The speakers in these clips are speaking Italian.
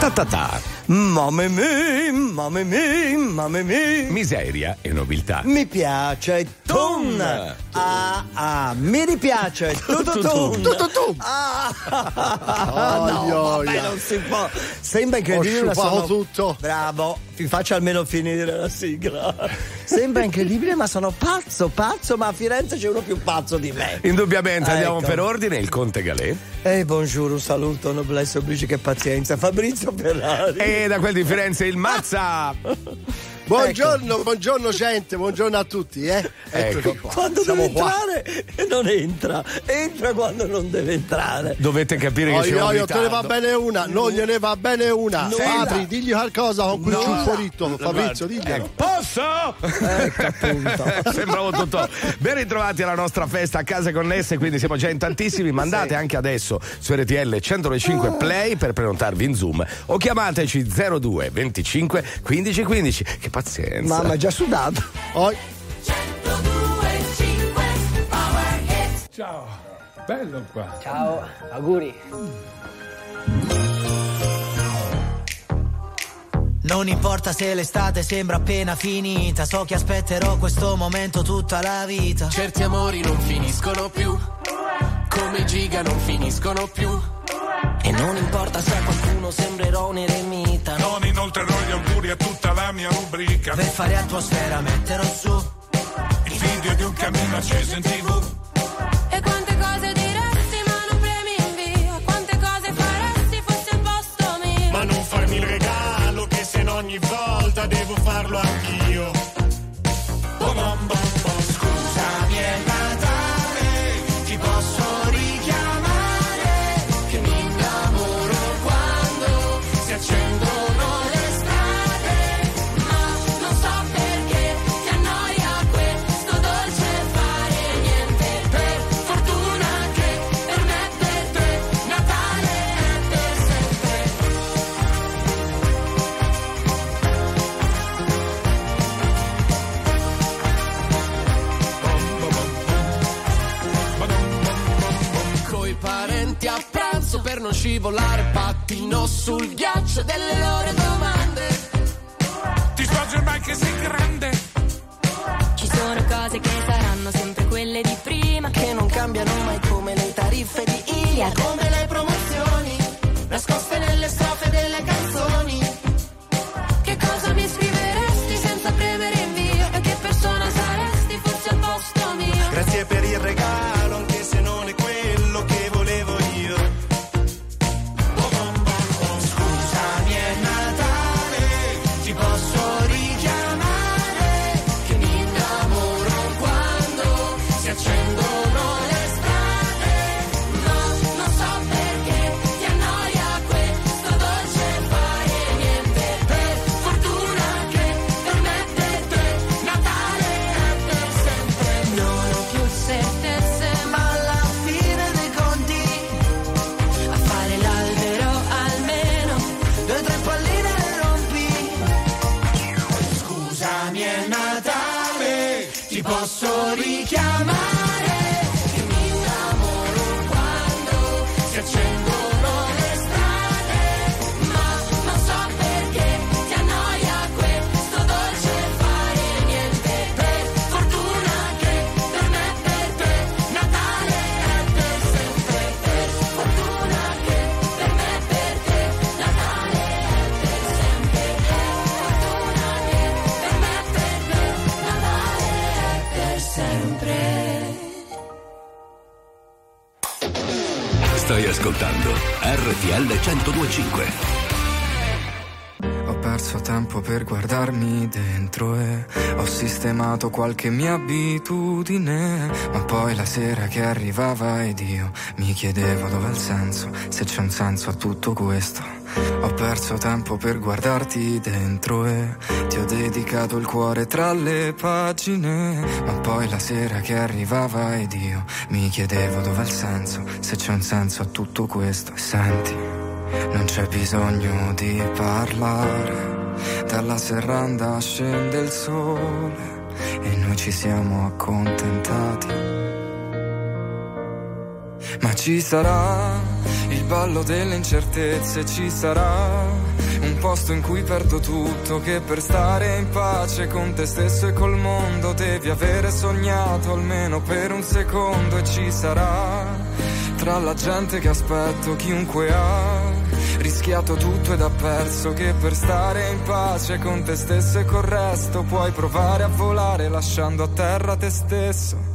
Ta ta ta. Mamma mia, mamma mia, mamma mia. Miseria e nobiltà. Mi piace tun. Ah, ah, mi ripiace tutto tun. Tutto tu. Ah, Ai, no, vabbè, non si può. Sembra incredibile. ma sono... tutto. Bravo, ti faccio almeno finire la sigla. Sembra incredibile, ma sono pazzo, pazzo, ma a Firenze c'è uno più pazzo di me. Indubbiamente andiamo Ecco. per ordine. Il Conte Galè. Eh, buongiorno, un saluto, noblesse oblige, che pazienza. Fabrizio Ferrari. E da quel di Firenze il Mazza. Buongiorno, buongiorno gente, buongiorno a tutti, eh. Eccoci Ecco. qua. Quando Siamo deve qua. entrare e non entra, entra quando non deve entrare. Dovete capire che siamo oi, in te ne va bene una, non gliene va bene una. Nulla. Apri, digli qualcosa con quel Nulla. ciuffolito, Fabrizio, diglielo. Ecco, Posso? Ecco appunto. Sembravo tutto. Ben ritrovati alla nostra festa a case connesse, quindi siamo già in tantissimi. Mandate anche adesso su RTL 105 Play per prenotarvi in Zoom o chiamateci 02 25 15 15. Che pazienza. Mamma, già sudato. Oi. Ciao, bello qua. Ciao, auguri. Non importa se l'estate sembra appena finita, so che aspetterò questo momento tutta la vita. Certi amori non finiscono più, come giga non finiscono più. E non importa se a qualcuno sembrerò un eremita, no? Non inoltrerò gli auguri a tutta la mia rubrica. Per fare atmosfera metterò su. Il video di un cammino acceso in tv. E quante cose diresti ma non premi invia Quante cose faresti fosse il posto mio Ma non farmi il regalo che se no ogni volta devo farlo anch'io. Scivolare pattino sul ghiaccio delle loro domande. Ti svolge ormai che sei grande. Ci sono cose che saranno sempre quelle di prima Che non cambiano mai come le tariffe di Ilia. Come sistemato qualche mia abitudine. Ma poi la sera che arrivava ed io mi chiedevo dov'è il senso, se c'è un senso a tutto questo. Ho perso tempo per guardarti dentro e ti ho dedicato il cuore tra le pagine. Ma poi la sera che arrivava ed io mi chiedevo dov'è il senso, se c'è un senso a tutto questo. Senti. Non c'è bisogno di parlare, dalla serranda scende il sole e noi ci siamo accontentati. Ma ci sarà il ballo delle incertezze ci sarà un posto in cui perdo tutto che per stare in pace con te stesso e col mondo devi avere sognato almeno per un secondo e ci sarà tra la gente che aspetto chiunque ha rischiato tutto ed ha perso che per stare in pace con te stesso e col resto puoi provare a volare lasciando a terra te stesso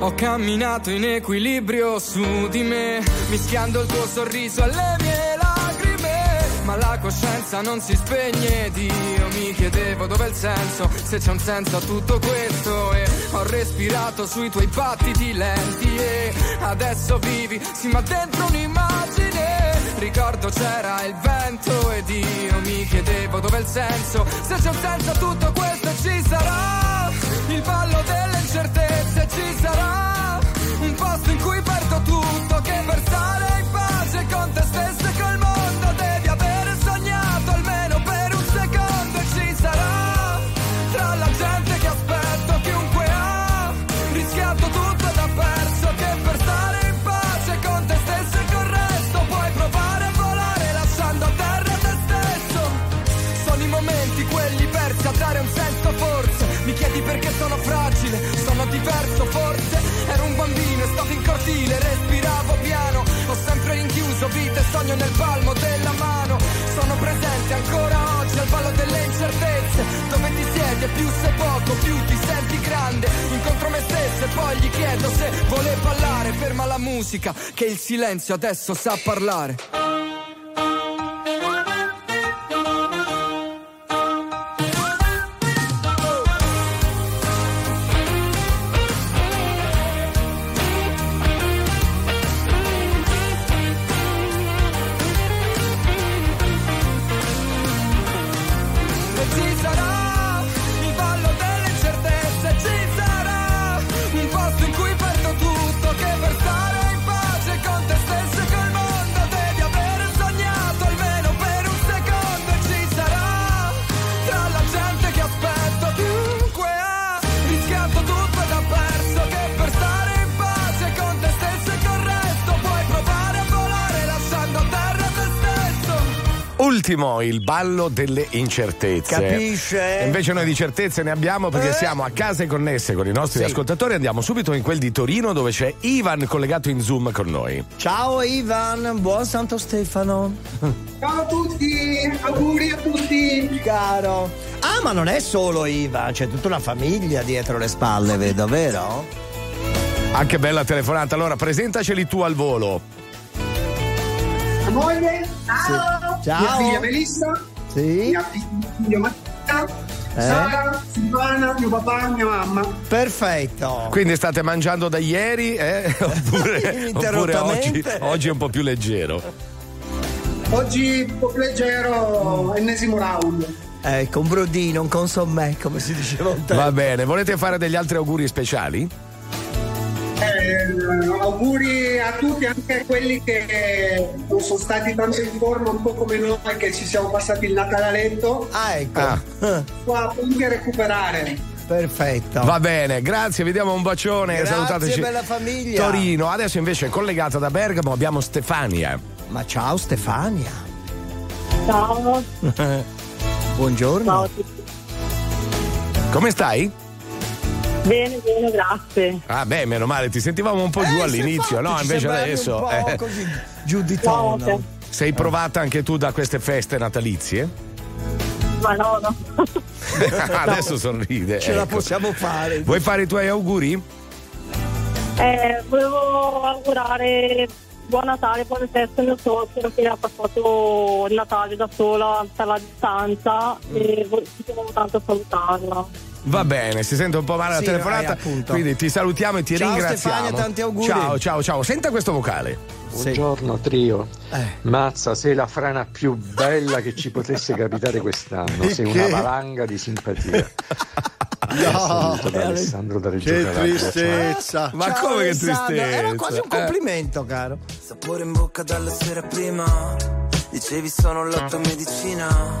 ho camminato in equilibrio su di me, mischiando il tuo sorriso alle mie lacrime. Ma la coscienza non si spegne ed io mi chiedevo dov'è il senso, se c'è un senso a tutto questo. E ho respirato sui tuoi battiti lenti e adesso vivi, sì ma dentro un'immagine. Ricordo c'era il vento ed io mi chiedevo dov'è il senso, se c'è un senso a tutto questo ci sarà. Il ballo delle incertezze ci sarà. Un posto in cui perdo tutto che per quelli persi a dare un senso forse. Mi chiedi perché sono fragile, sono diverso forse. Ero un bambino e stavo in cortile, respiravo piano. Ho sempre rinchiuso vita e sogno nel palmo della mano. Sono presente ancora oggi al ballo delle incertezze. Dove ti siedi e più sei poco, più ti senti grande. Incontro me stesso e poi gli chiedo se vuole ballare. Ferma la musica, che il silenzio adesso sa parlare Ultimo, il ballo delle incertezze. Capisce? E invece noi di certezze ne abbiamo perché Eh? siamo a case connesse con i nostri Sì. ascoltatori. Andiamo subito in quel di Torino dove c'è Ivan collegato in Zoom con noi. Ciao Ivan, buon Santo Stefano. Ciao a tutti, auguri a tutti. Caro. Ah, ma non è solo Ivan, c'è tutta una famiglia dietro le spalle, vedo, vero? Anche bella telefonata. Allora, presentaceli tu al volo. Mia moglie, ciao. Ciao. Mia figlia Melissa, Sì. mia figlio Mattia, Sara, Silvana, mio papà, mia mamma. Perfetto. Quindi state mangiando da ieri, eh? oppure, oppure oggi, oggi è un po' più leggero. Oggi un po' più leggero, ennesimo round. Ecco, un brodino, un consommé, come si diceva un tempo. Va bene, volete fare degli altri auguri speciali? Eh, auguri a tutti, anche a quelli che non sono stati tanto in forma, un po' come noi, che ci siamo passati il Natale a letto. Ah, ecco. Ah. Qua punti a recuperare. Perfetto. Va bene, grazie, vi diamo un bacione. Grazie, Salutateci. bella famiglia. Torino, adesso invece collegata da Bergamo abbiamo Stefania. Ma ciao Stefania. Ciao. Buongiorno. Ciao a tutti. Come stai? Bene, bene, grazie. Ah, beh, meno male, ti sentivamo un po' giù Eh, all'inizio, infatti, no? Invece adesso. Un po' eh, così, giù di No, tono. ok. sei provata anche tu da queste feste natalizie? Ma no, no. adesso sorride. Ce la ecco. possiamo fare. Vuoi fare i tuoi auguri? Eh, volevo augurare buon Natale, buone feste mio suocero che ha passato il Natale da sola per la distanza e vo- ci tenevo tanto a salutarla. Va bene, si sente un po' male Sì, la telefonata, eh, quindi ti salutiamo e ti Ciao, ringraziamo. Stefania, tanti auguri. Ciao, ciao, ciao. Senta questo vocale. Buongiorno trio. Eh. Mazza, sei la frana più bella che ci potesse capitare quest'anno. Sei una valanga di simpatia. Saluto da Alessandro da Reggio Che Calabria. tristezza. Ma Ciao, come che tristezza? Era quasi un Eh. complimento, caro. Sapore in bocca dalla sera prima Dicevi sono la tua medicina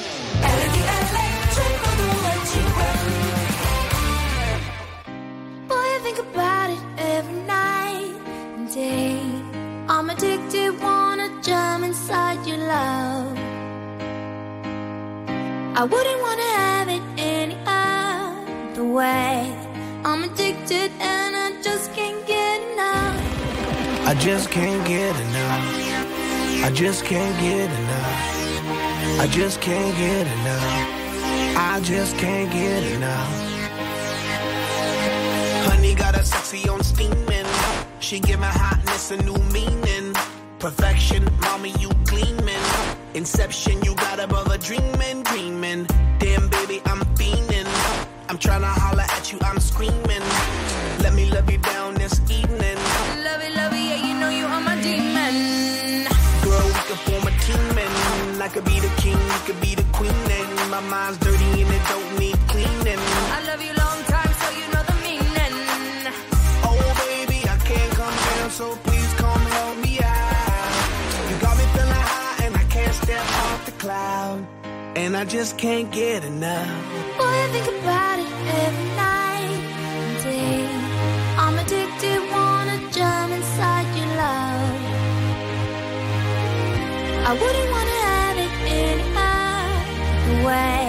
Think about it every night and day. I'm addicted, wanna jump inside your love. I wouldn't wanna have it any other way. I'm addicted and I just can't get enough. I just can't get enough. I just can't get enough. I just can't get enough. I just can't get enough. Honey got a sexy on steaming. She give my hotness a new meaning. Perfection, mommy, you gleaming. Inception, you got above a dreaming, dreaming. Damn, baby, I'm fiending. I'm tryna holler at you, I'm screaming. Let me love you down this evening. Love it, love it, yeah, you know you are my demon. Girl, we could form a team and I could be the king, you could be the queen. And my mind's dirty and it don't And I just can't get enough. Boy, I think about it every night and day. I'm addicted, wanna jump inside your love. I wouldn't wanna have it any other way.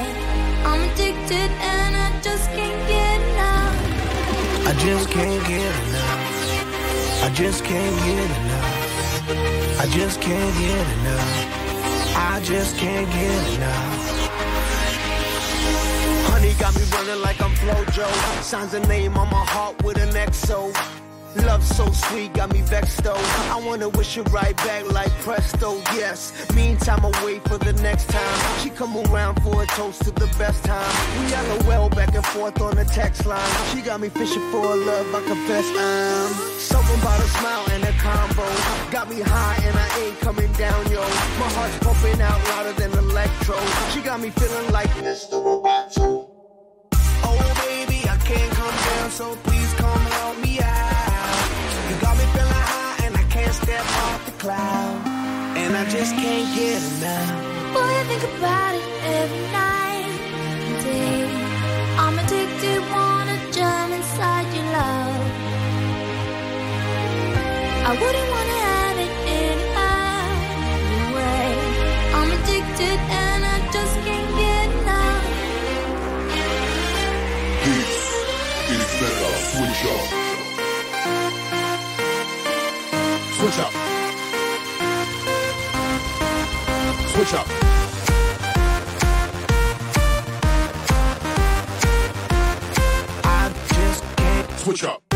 I'm addicted and I just can't get enough. I just can't get enough. I just can't get enough. I just can't get enough. I just can't get enough. Honey got me running like I'm Flojo. Signs a name on my heart with an XO. Love so sweet, got me vexed though. I wanna wish it right back like presto, yes. Meantime, I wait for the next time. She come around for a toast to the best time. We LOL back and forth on the text line. She got me fishing for a love, I confess I'm. Something about a smile and a combo. Got me high and I ain't coming down, yo. My heart's pumping out louder than electro. She got me feeling like Mr. Roboto. Oh baby, I can't come down, so step off the cloud, and I just can't get enough. Boy, I think about it every night and day. I'm addicted, wanna jump inside your love. I wouldn't wanna have it any other way. I'm addicted and I just can't get enough. This is better switch up. Switch up. Switch up. I just can't Switch up.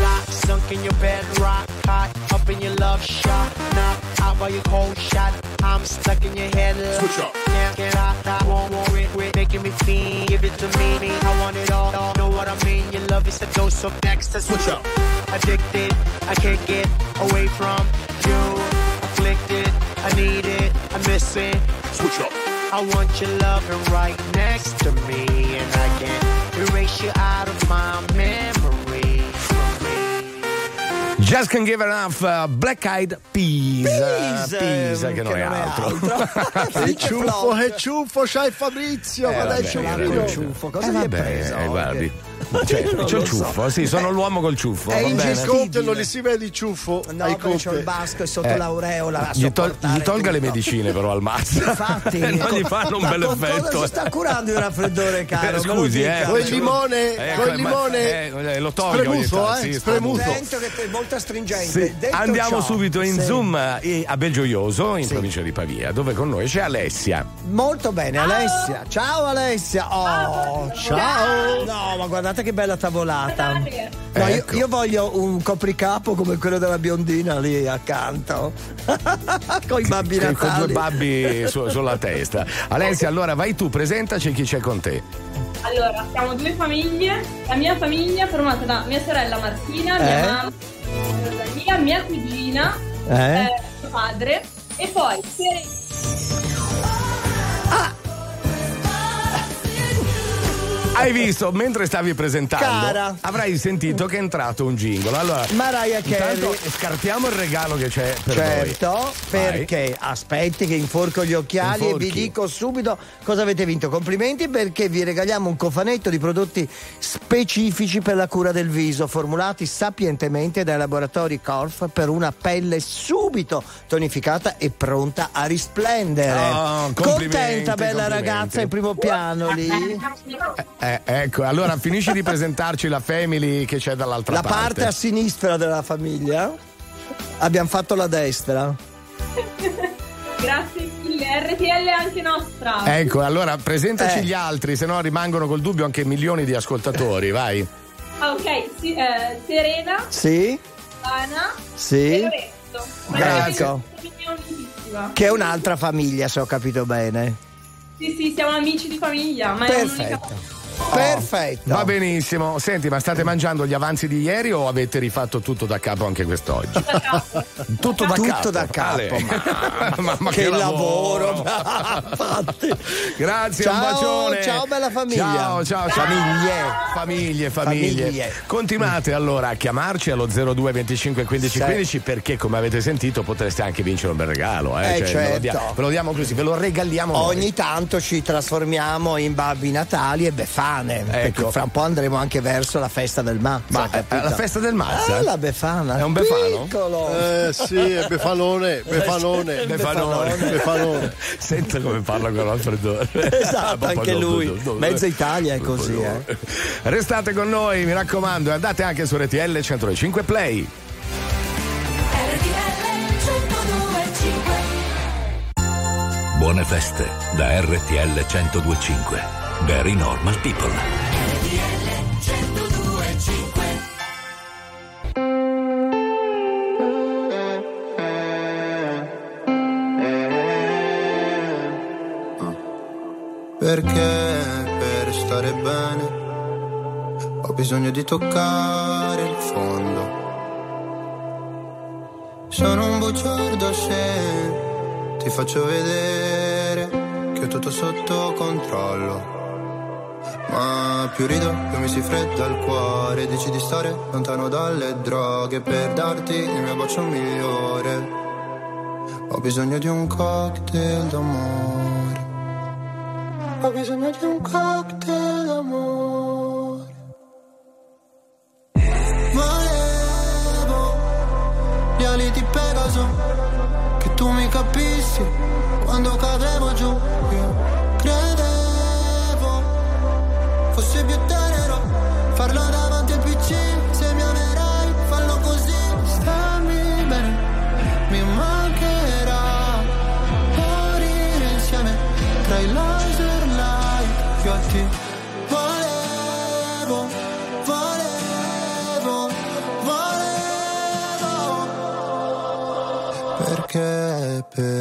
Sunk in your bed, rock hot, up in your love shot. Knock out by your cold shot. I'm stuck in your head. Switch up. Can't get out, I won't worry, quit making me feel. Give it to me, I want it all. Know what I mean? Your love is a dose of next. Switch up. Addicted, I can't get away from you. Afflicted, I need it, I miss it. Switch up. I want your loving right next to me, and I can't erase you out of my memory. Just can give enough uh, Black Eyed Peas. Peas, eh, che non è altro. Che ciuffo, che ciuffo c'hai Fabrizio, Eh, vabbè, eh, ciuffo, cosa eh, gli vabbè, preso? eh, guardi. Cioè, c'ho il so. ciuffo, sì, sono l'uomo col ciuffo. È bene. Ai Conte non li si vede il ciuffo No, ai c'ho il basco e sotto Eh, l'aureola. Gli, tol- gli tolga le tutto. medicine però al mazzo. Infatti, non gli fanno un ma bel effetto. Cosa si sta curando il raffreddore, caro? Eh, lo Scusi, eh. Con il limone, il ma- limone. eh, lo tolga ogni Spremuto, eh, sì, spremuto. È molto astringente. Andiamo ciò, subito in sì. Zoom eh, a Belgioioso, in provincia di Pavia, dove con noi c'è Alessia. Molto bene, Alessia. Ciao Alessia. Oh, ciao. No, ma guardate che bella tavolata. No, io, Ecco. io voglio un copricapo come quello della biondina lì accanto. Con i babbi Con- Con due natali. babbi su- sulla testa. Alessia, allora vai tu, presentaci chi c'è con te. Allora, siamo due famiglie. La mia famiglia è formata da mia sorella Martina, mia Eh? mamma, Rosalia, mia cugina, Eh? eh, mio padre e poi Tere- Hai visto, mentre stavi presentando, Cara. avrai sentito che è entrato un jingle. Allora, Mariah Carey. intanto scartiamo il regalo che c'è per Certo, voi. perché aspetti che inforco gli occhiali Inforchi. e vi dico subito cosa avete vinto. Complimenti perché vi regaliamo un cofanetto di prodotti specifici per la cura del viso, formulati sapientemente dai laboratori Corf per una pelle subito tonificata e pronta a risplendere. Oh, Contenta bella ragazza in primo piano lì? Eh, ecco, allora finisci di presentarci la family che c'è dall'altra La parte. parte a sinistra della famiglia? Abbiamo fatto la destra. Grazie mille, RTL è anche nostra. Ecco, allora presentaci Eh. gli altri, se no rimangono col dubbio anche milioni di ascoltatori, vai. Ah, ok, sì, eh, Serena, Sì? Ana Sì? e Lorenzo. Famiglia unitissima. Che è un'altra famiglia, se ho capito bene. Sì, sì, siamo amici di famiglia, ma è un'unica Perfetto. Perfetto. Va benissimo. Senti, ma state mangiando gli avanzi di ieri o avete rifatto tutto da capo anche quest'oggi? Tutto da Tutto capo. da capo, Ale. ma- Ma- ma che che lavoro. Grazie, Ciao, un bacione. ciao, bella famiglia. Ciao, ciao, ciao. Famiglie. Famiglie, famiglie. Famiglie. Continuate allora a chiamarci allo 02 25 15 Sì. 15 perché come avete sentito potreste anche vincere un bel regalo. Eh? Eh, ve, lo certo. dia- ve lo diamo così, ve lo regaliamo noi. Ogni tanto ci trasformiamo in babbi natali e befane. Ecco. Perché fra un po' andremo anche verso la festa del mazzo. Ma, capito? eh, la festa del mazzo? Ah, la befana. È un befano? Piccolo. Eh sì, è befalone, befalone. Befanone. Befanone. Senta come parla con l'alfreddore. Esatto, anche lui. Mezza Italia è così, eh. Restate con noi, mi raccomando, e andate anche su RTL 105 Play. Buone feste da RTL 1025. Very normal people. Perché per stare bene ho bisogno di toccare il fondo. Sono un bugiardo se ti faccio vedere che ho tutto sotto controllo. Ma più rido, più mi si fredda il cuore. Dici di stare lontano dalle droghe per darti il mio bacio migliore. Ho bisogno di un cocktail d'amore. Ho bisogno di un cocktail d'amore.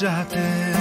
zaten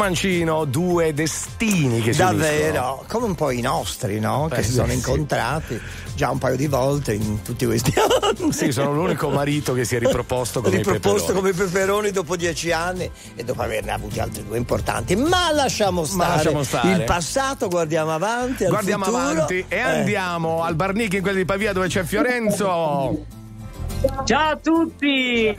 Mancino, due destini che si uniscono. Davvero, come un po' i nostri, no? Beh, che si sono sì. incontrati già un paio di volte in tutti questi anni. Sì, sono l'unico marito che si è riproposto come riproposto peperoni. come peperoni dopo dieci anni e dopo averne avuti altri due importanti. Ma lasciamo stare, Ma lasciamo stare. il passato, guardiamo avanti. Guardiamo futuro. avanti e Eh. andiamo al Barnichi in quelli di Pavia dove c'è Fiorenzo. Ciao a tutti!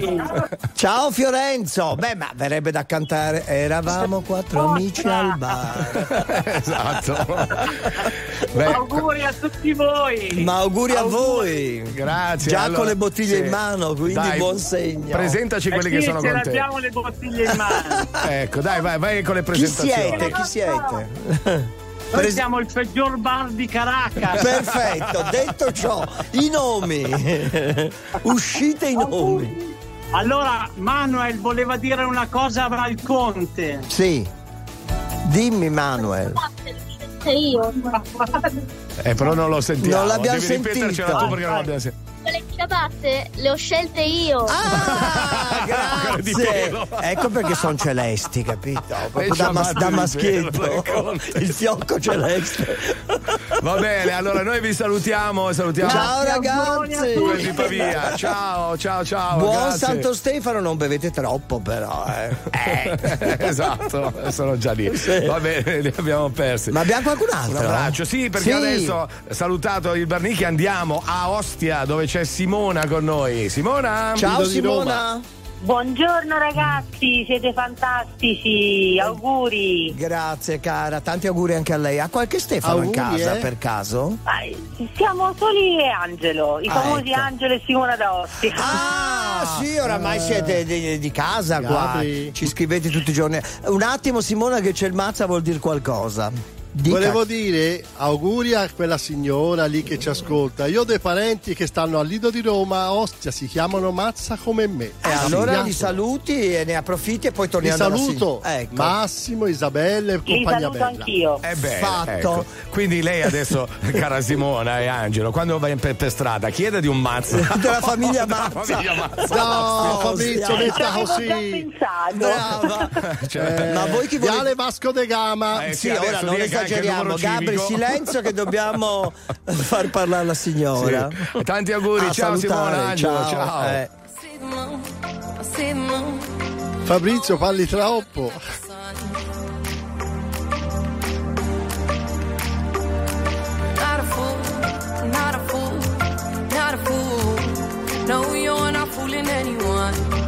Ciao Fiorenzo! Beh, ma verrebbe da cantare Eravamo quattro amici al bar. esatto. Beh, Auguri a tutti voi! Ma auguri a voi! Grazie. Già allora, con le bottiglie sì. in mano, quindi Dai, buon segno. Presentaci quelli Eh che sì, sono ce con te. l'abbiamo le bottiglie in mano. Ecco, dai, vai, vai con le Chi presentazioni. siete? Chi siete? Noi siamo il peggior bar di Caracas. Perfetto, detto ciò, i nomi. Uscite i nomi. Allora, Manuel voleva dire una cosa al conte. Sì. Dimmi Manuel. io. Eh, però non lo sentiamo. Non l'abbiamo Devi sentito. tu perché non l'abbiamo sentito. Le ciabatte le ho scelte io. Ah, grazie. Ecco perché sono celesti, capito? Proprio da, mas- da maschietto. conto. Il fiocco celeste. Va bene, allora noi vi salutiamo salutiamo Ciao ragazzi. di Pavia. Ciao, ciao, ciao. Buon grazie. Santo Stefano, non bevete troppo però. Eh. esatto, sono già lì. Sì. Va bene, li abbiamo persi. Ma abbiamo qualcun altro? Un abbraccio, sì, perché Sì. adesso salutato il Barnicchi andiamo a Ostia dove c'è Simona con noi. Simona? Ciao. Simona. Buongiorno ragazzi, siete fantastici, auguri. Grazie cara, tanti auguri anche a lei. Ha qualche Stefano in Auguri, casa eh. per caso? Siamo soli e Angelo, i Ah, famosi ecco. Angelo e Simona da Ostia. Ah, sì, oramai siete di, di casa qua. Gabri. Ci scrivete tutti i giorni. Un attimo, Simona, che c'è il mazza vuol dire qualcosa. Dica. Volevo dire auguri a quella signora lì che ci ascolta. Io ho dei parenti che stanno al Lido di Roma, a Ostia, si chiamano Mazza come me. E Eh, allora Sì, li saluti e ne approfitti e poi torniamo alla saluto. Ecco. Massimo, Isabella e compagnia saluto bella. anch'io. Eh beh, Fatto. ecco. Quindi lei adesso, cara Simona e Angelo, quando vai per, per strada, chiede di un mazzo. Della famiglia Della Mazza. famiglia Mazza. No, Fabrizio, metta avevo già così. pensato. Brava. Cioè, Ma voi chi volete? Viale Vasco de Gama. Eh, Sì, adesso ora non il esageriamo. Gabri, civico. silenzio che dobbiamo far parlare la signora. Sì. Tanti auguri, A ciao salutare, Simona, Angelo, ciao. Eh. Fabrizio, parli troppo. Not a fool, not a fool, not a fool. No, you're not fooling anyone.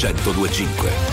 1025.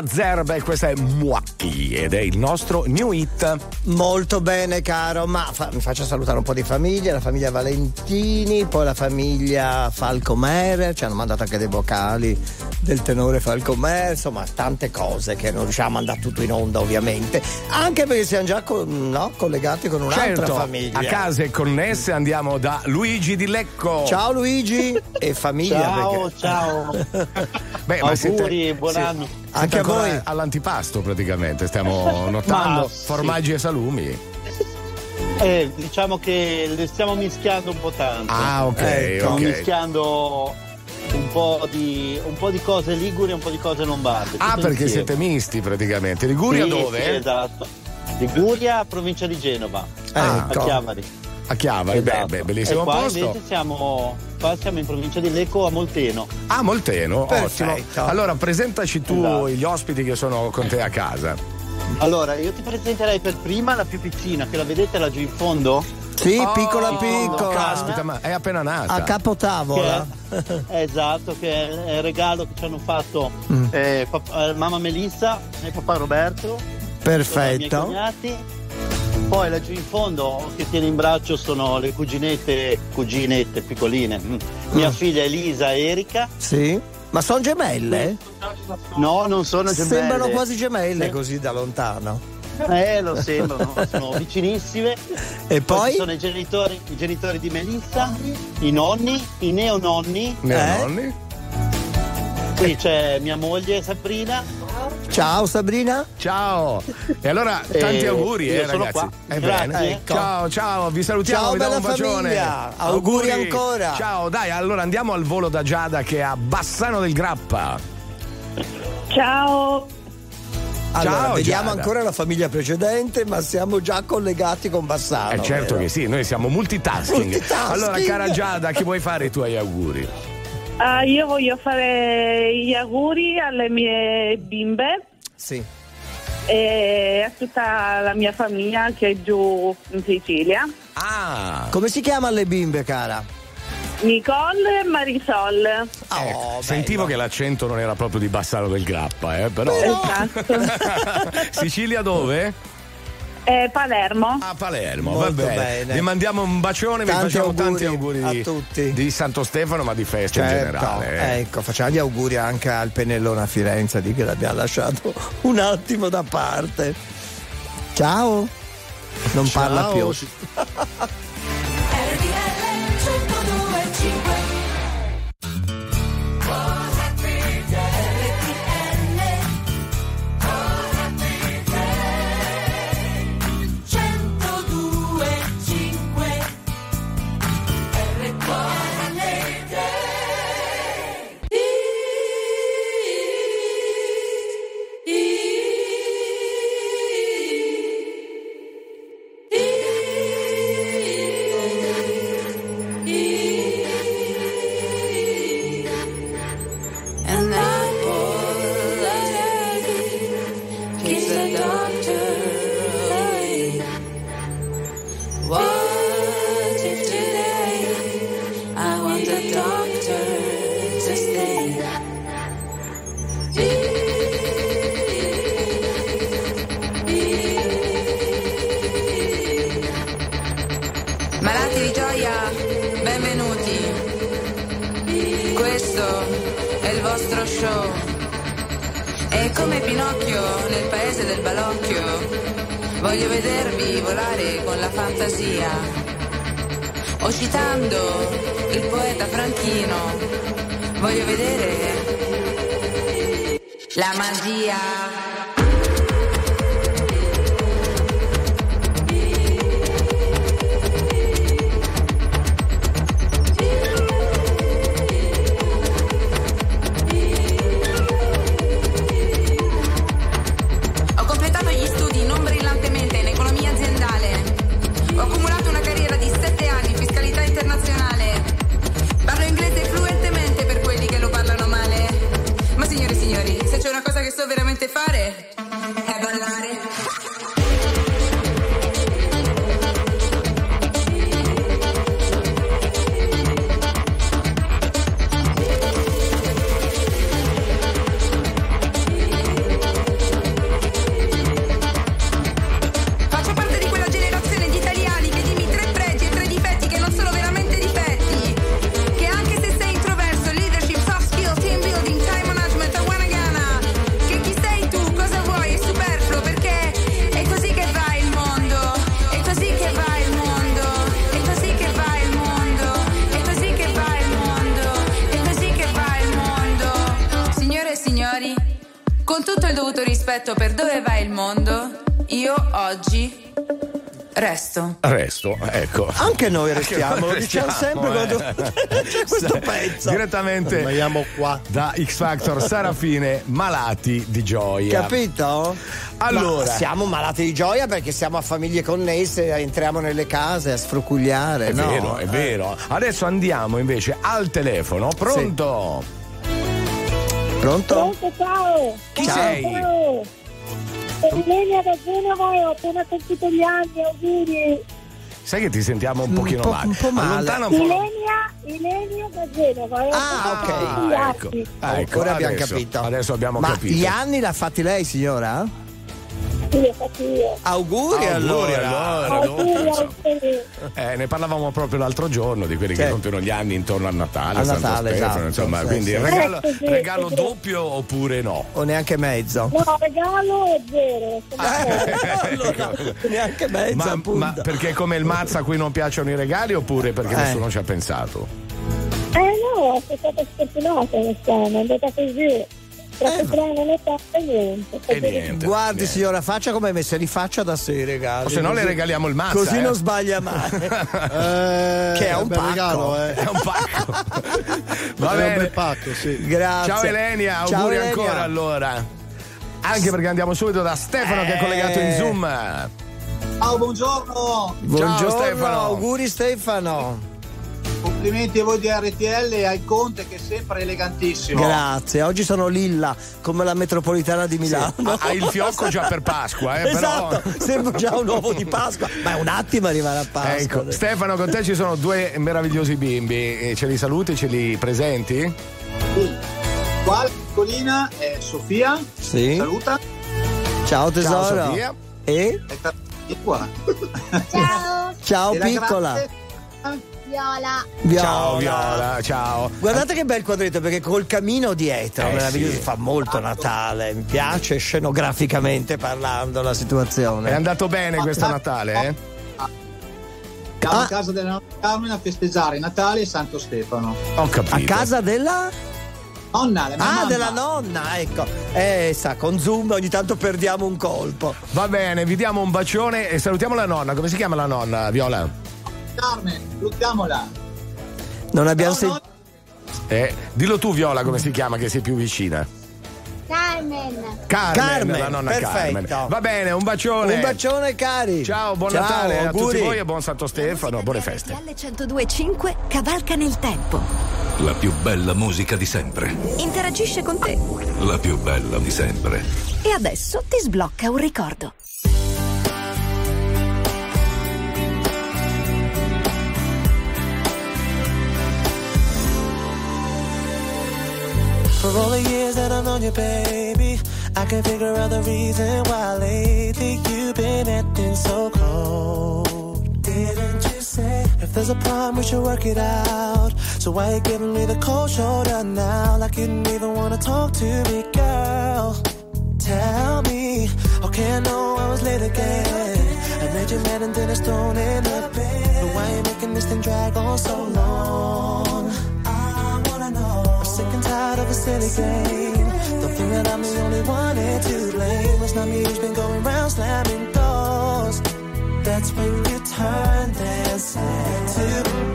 Lui si chiama Zerb e questa è Muacchi ed è il nostro new hit. Molto bene, caro, ma fa- mi faccio salutare un po' di famiglie, la famiglia Valentini, poi la famiglia Falcomer, ci hanno mandato anche dei vocali del tenore Falcomer, insomma tante cose che non riusciamo a mandare tutto in onda ovviamente, anche perché siamo già con- no, collegati con un'altra Certo, famiglia. a case connesse andiamo da Luigi di Lecco. Ciao Luigi e famiglia. Ciao, perché- ciao. Beh, ma siete- Auguri, buon sì. anno. Anche a voi. All'antipasto praticamente, stiamo notando Ma sì. formaggi e salumi. Eh, diciamo che le stiamo mischiando un po' tanto. Ah, ok, Stiamo ok. mischiando un po, di, un po' di cose liguri e un po' di cose lombarde. Ah, perché insieme. siete misti praticamente. Liguria Sì, dove? sì, esatto. Liguria, provincia di Genova. Ah, a. Chiavari. A Chiavari, beh, Esatto. beh, bellissimo e qua posto. invece siamo, qua siamo in provincia di Lecco a Molteno. Ah, Molteno, Perfetto. ottimo. Allora, presentaci tu Esatto. gli ospiti che sono con te a casa. Allora, io ti presenterei per prima la più piccina, che la vedete laggiù in fondo? Sì, Oh, piccola piccola. Caspita, ma è appena nata. A capotavola. Che è- esatto, che è il regalo che ci hanno fatto Mm. eh, pap- eh, mamma Melissa e papà Roberto. Sono i miei Perfetto. Poi laggiù in fondo che tiene in braccio sono le cuginette, cuginette piccoline. mm. Mia figlia Elisa e Erika. Sì. Ma sono gemelle? No, non sono gemelle. Sembrano quasi gemelle Sì. così da lontano. Eh, lo sembrano, sono vicinissime. E poi? ci sono i genitori, i genitori di Melissa, i nonni, i neononni. Neononni? Qui c'è mia moglie Sabrina. Ciao Sabrina. Ciao. E allora tanti Eh, auguri, eh, ragazzi. qua. Grazie. bene. Ecco. Ciao, ciao, vi salutiamo, Ciao, vi bella un bacione. famiglia. Auguri ancora. Ciao, dai, allora andiamo al volo da Giada che è a Bassano del Grappa. Ciao. Allora, Ciao, vediamo Giada. ancora la famiglia precedente, ma siamo già collegati con Bassano. Eh certo vero? che sì, noi siamo multitasking. Multitasking. Allora, cara Giada, chi vuoi fare i tuoi auguri? Ah, io voglio fare gli auguri alle mie bimbe Sì. e a tutta la mia famiglia che è giù in Sicilia. Ah. Come si chiamano le bimbe, cara? Nicole e Marisol. Ecco, Sentivo che l'accento non era proprio di Bassano del Grappa, eh, però. Esatto. Sicilia dove? Eh, Palermo. A Palermo, Molto va bene. bene. Vi mandiamo un bacione, vi Tanti facciamo tanti auguri auguri di, a tutti. di Santo Stefano, ma di festa in Certo, generale. eh. ecco, facciamo gli auguri anche al Pennellone a Firenze di che l'abbiamo lasciato un attimo da parte. Ciao. Non parla più. rispetto per dove va il mondo, io oggi resto. Resto, ecco. Anche noi Anche restiamo, noi lo diciamo restiamo, sempre quando eh. c'è questo pezzo. Direttamente Rimaniamo qua. da X Factor Sarafine, malati di gioia. Capito? Allora. Ma siamo malati di gioia perché siamo a famiglie connesse, entriamo nelle case a sfrucugliare. È no? vero, è Eh. vero. Adesso andiamo invece al telefono. Pronto? Pronto? Pronto, ciao. Chi Ciao. sei? Ciao. Sono Ilenia da Genova e ho appena compiuto gli anni, auguri. Sai che ti sentiamo un Un pochino po'- male. un po' male. Allontana un po'. Ilenia, Ilenia da Genova. e ho Ah, ok. Ah, ecco. Ah, ecco, Ora abbiamo adesso- capito. Adesso abbiamo Ma capito. gli anni l'ha fatti lei, signora? Sì. Auguri, Auguri, allora. allora. Auguri, auguri. Eh, ne parlavamo proprio l'altro giorno di quelli che Certo. compiono gli anni intorno a Natale, A Santo Natale, Stefano, esatto, insomma, sì, quindi sì. regalo, sì, regalo sì. doppio oppure no? O neanche mezzo? No, regalo è zero. sono Ah, allora, neanche mezzo, Ma, ma perché come il mazza a cui non piacciono i regali oppure perché Eh. nessuno ci ha pensato? Eh no, sono stata sfortunata quest'anno, è andata così. Strano Natale e niente. E niente. Guardi niente. signora, faccia come me, se li faccia da sé, regali. O se no le regaliamo il mazza. Così eh. non sbaglia mai. Eh, che è un bel pacco. regalo, eh. È un pacco. Va È un bene. bel pacco, sì. Grazie. Ciao Elenia, Ciao, auguri Elenia. ancora allora. Anche perché andiamo subito da Stefano che è collegato in Eh. Zoom. Ciao, buongiorno. Buongiorno, Stefano. auguri Stefano. Complimenti a voi di RTL e al Conte che è sempre elegantissimo. Grazie, oggi sono lilla come la metropolitana di Milano. Ha ha il fiocco già per Pasqua, eh, esatto, però. sembra già un uovo di Pasqua, ma è un attimo arrivare a Pasqua. Ecco, Stefano, con te ci sono due meravigliosi bimbi. Eh, Ce li saluti, ce li presenti? Qua la piccolina è Sofia. Sì. Saluta. Ciao tesoro. Ciao, Sofia. E? E qua. Ciao, Ciao E la piccola. grande? Viola. Viola. Ciao Viola, ciao. Guardate che bel quadretto perché col camino dietro, Eh, meraviglioso, sì. fa molto Natale. Mi piace scenograficamente parlando la situazione. È andato bene questo Natale, eh? Siamo Ah. a casa della nonna Carmen a festeggiare Natale e Santo Stefano. Ho capito. A casa della? Nonna, la mia Ah, mamma. della nonna, ecco. Eh, sa, con Zoom ogni tanto perdiamo un colpo. Va bene, vi diamo un bacione e salutiamo la nonna. Come si chiama la nonna, Viola? Carmen, salutiamola. Non abbiamo Ciao, sentito. Eh, dillo tu, Viola, come si chiama, che sei più vicina. Carmen. Carmen, Carmen, la nonna perfetto. Carmen. Va bene, un bacione. Un bacione cari. Ciao, buon Ciao, Natale a auguri. tutti voi e buon Santo Stefano, buone feste. RTL 1025 cavalca nel tempo. La più bella musica di sempre. Interagisce con te. La più bella di sempre. E adesso ti sblocca un ricordo. For all the years that I've known you, baby, I can figure out the reason why lately you've been acting so cold. Didn't you say if there's a problem we should work it out? So why you giving me the cold shoulder now? Like you didn't even wanna talk to me, girl. Tell me, okay, I know I was late again. I made you mad and then I thrown in the bed. But why you making this thing drag on so long? Tired of a silly game. Don't think that I'm the only one here to blame. It's not me who's been going round slamming doors. That's when you turned and said to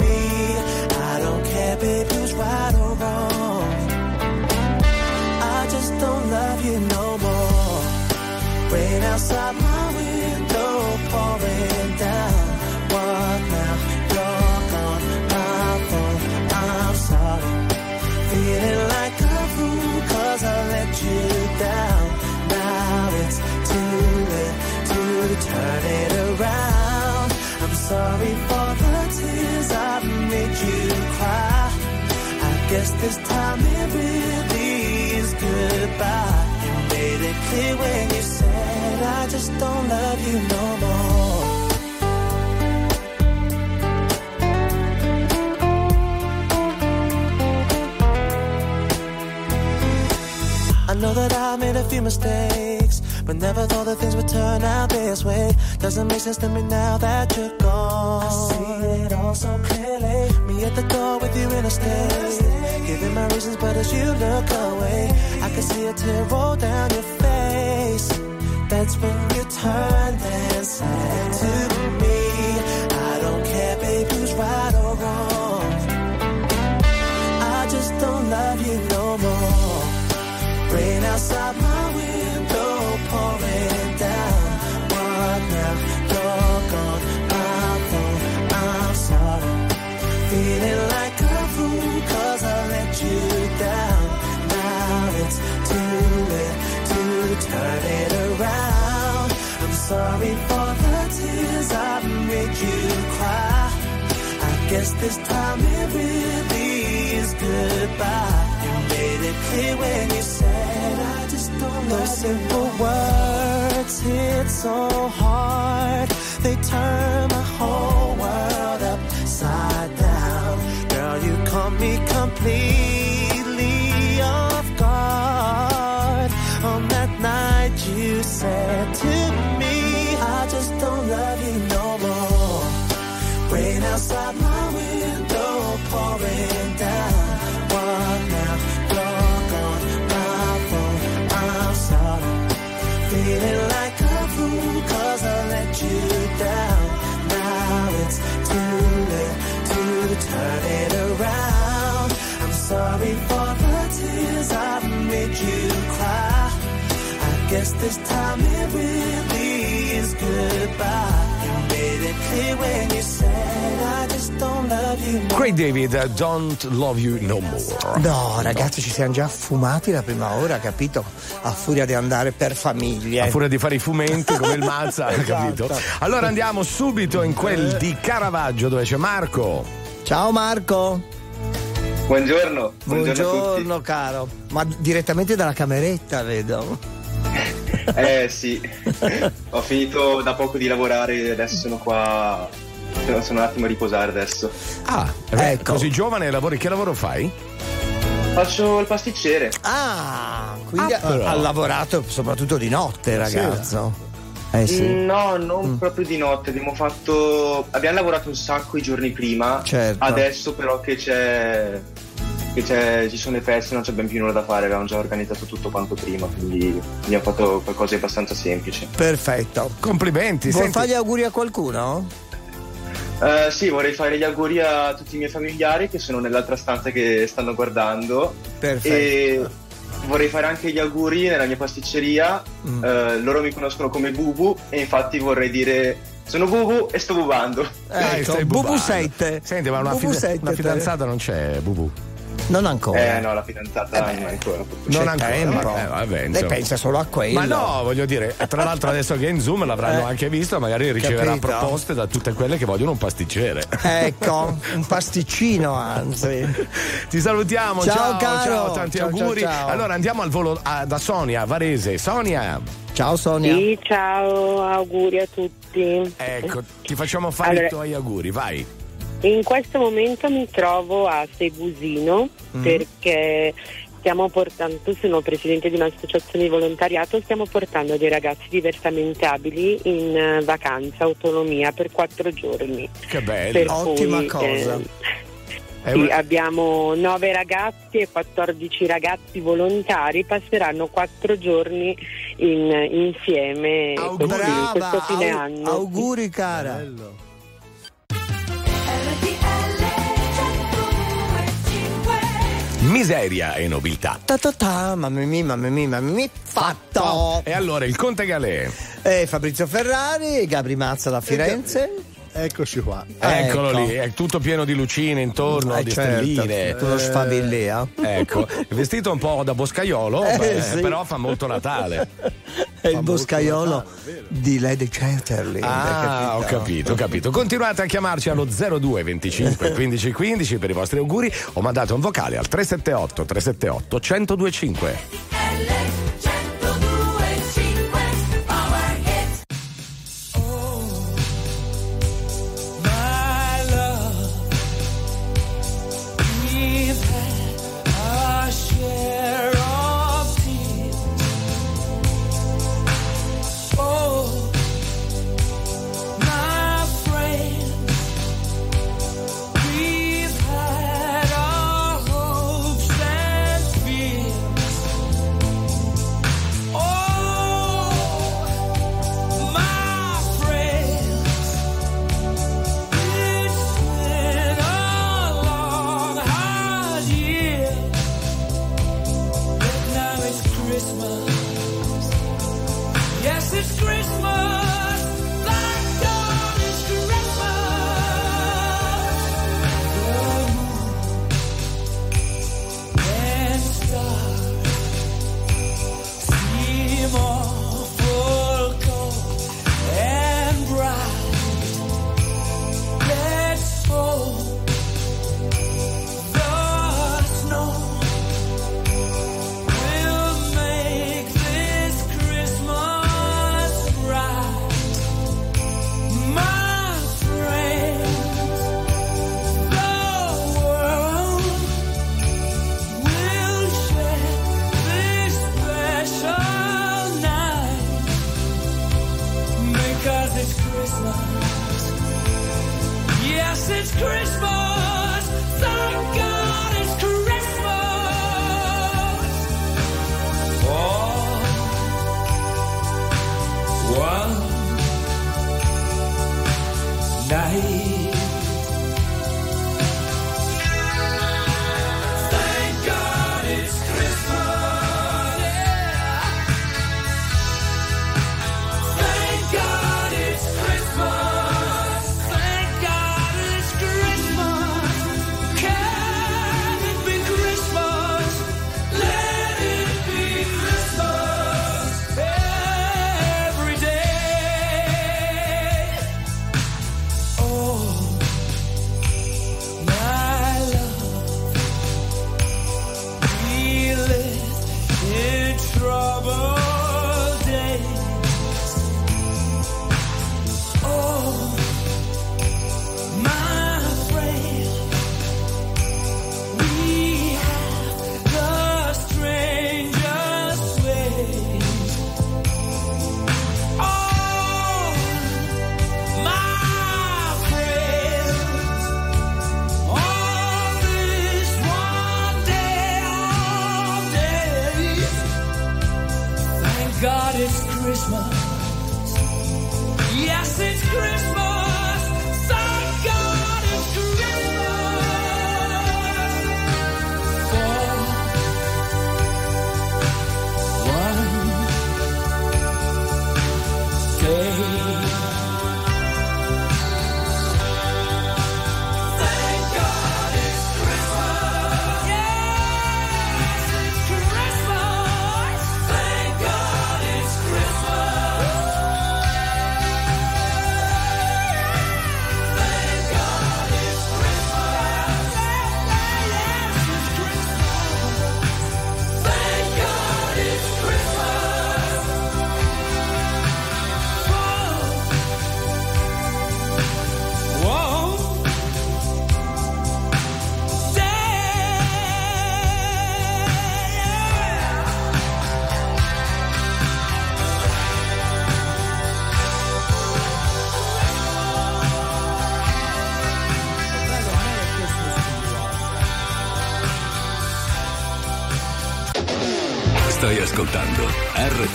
me, I don't care, babe, who's right or wrong. I just don't love you no more. Rain outside my window pouring guess this time it really is goodbye. You made it clear when you said I just don't love you no more. I know that I made a few mistakes, but never thought that things would turn out this way. Doesn't make sense to me now that you're gone. I see it all so clearly. Me at the door with you in a state. Giving my reasons, but as you look away, I can see a tear roll down your face. That's when you turned and said to me, I don't care, babe, who's right or wrong. I just don't love you no more. Rain outside sorry for the tears I made you cry. I guess this time it really is goodbye. You made it clear when you said I just don't Those simple words hit so hard. They turn my whole world upside down. Girl, you caught me completely off guard. On that night you said to me, outside my window pouring down. What now, block on my phone. I'm sorry. Feeling like a fool cause I let you down. Now it's too late to turn it around. I'm sorry for the tears I've made you cry. I guess this time it really is goodbye. You made it clear when you said Craig David, Don't Love You No More. No, ragazzi, ci siamo già fumati la prima ora, capito? A furia di andare per famiglie. A furia di fare i fumenti come il Mazza, Esatto. capito? Allora andiamo subito in quel di Caravaggio dove c'è Marco. Ciao Marco. Buongiorno, buongiorno, a Buongiorno caro. Ma direttamente dalla cameretta, vedo. Eh sì, ho finito da poco di lavorare e adesso sono qua. Sono, sono un attimo a riposare adesso. Ah, eh, Ecco. così giovane lavori, che lavoro fai? Faccio il pasticcere. Ah, quindi Ah, ha, ha lavorato soprattutto di notte, ragazzo. Eh sì. Mm, No, non proprio di notte, abbiamo fatto. Abbiamo lavorato un sacco i giorni prima. Certo. Adesso però che c'è. Che c'è, ci sono le feste, non c'è ben più nulla da fare, avevamo già organizzato tutto quanto prima, quindi abbiamo fatto qualcosa di abbastanza semplice. Perfetto. Complimenti. Vuoi fare gli auguri a qualcuno? Eh, sì, vorrei fare gli auguri a tutti i miei familiari che sono nell'altra stanza che stanno guardando. Perfetto. E vorrei fare anche gli auguri nella mia pasticceria. Mm. Eh, loro mi conoscono come Bubu e infatti vorrei dire sono Bubu e sto bubando. Ecco, Bubu bubando. 7. Senti, ma una, Bubu fida- 7 una fidanzata non c'è, Bubu. Non ancora. Eh no, la fidanzata non ancora. Non C'è ancora. tempo. Eh, vabbè, Lei pensa solo a quello. Ma no, voglio dire, tra l'altro adesso che è in Zoom l'avranno Eh. anche visto, magari riceverà Capito. proposte da tutte quelle che vogliono un pasticcere. Ecco, un pasticcino anzi. Ti salutiamo, Ciao, ciao, caro. ciao, tanti Ciao, auguri. ciao, ciao. Allora andiamo al volo ah, da Sonia, Varese. Sonia, Ciao Sonia. Sì, ciao, auguri a tutti. ecco, ti facciamo fare Allora- i tuoi auguri, vai. In questo momento mi trovo a Segusino Mm. perché stiamo portando, sono presidente di un'associazione di volontariato, stiamo portando dei ragazzi diversamente abili in eh, vacanza, autonomia per quattro giorni. Che bello. Per Ottima cui, cosa. eh, sì, abbiamo nove ragazzi e 14 ragazzi volontari, passeranno quattro giorni in- insieme Auguri. così, Brava, questo fine au- anno. auguri cara. Miseria e nobiltà. Ta ta ta, mamma mia, mamma mia, mamma mia, fatto. E allora il Conte Galè. Eh, Fabrizio Ferrari, Gabri Mazza da Firenze. Eccoci qua. Eccolo Ecco. lì, è tutto pieno di lucine intorno, Eh, di certo, stelline. Uno sfavillea. Ecco, è vestito un po' da boscaiolo, Eh, beh, sì. però fa molto Natale. È il boscaiolo di Lady Chatterley. Ah, ho capito, ho capito. Continuate a chiamarci allo 02 25 15 15 per i vostri auguri o mandate un vocale al 378 378 1025.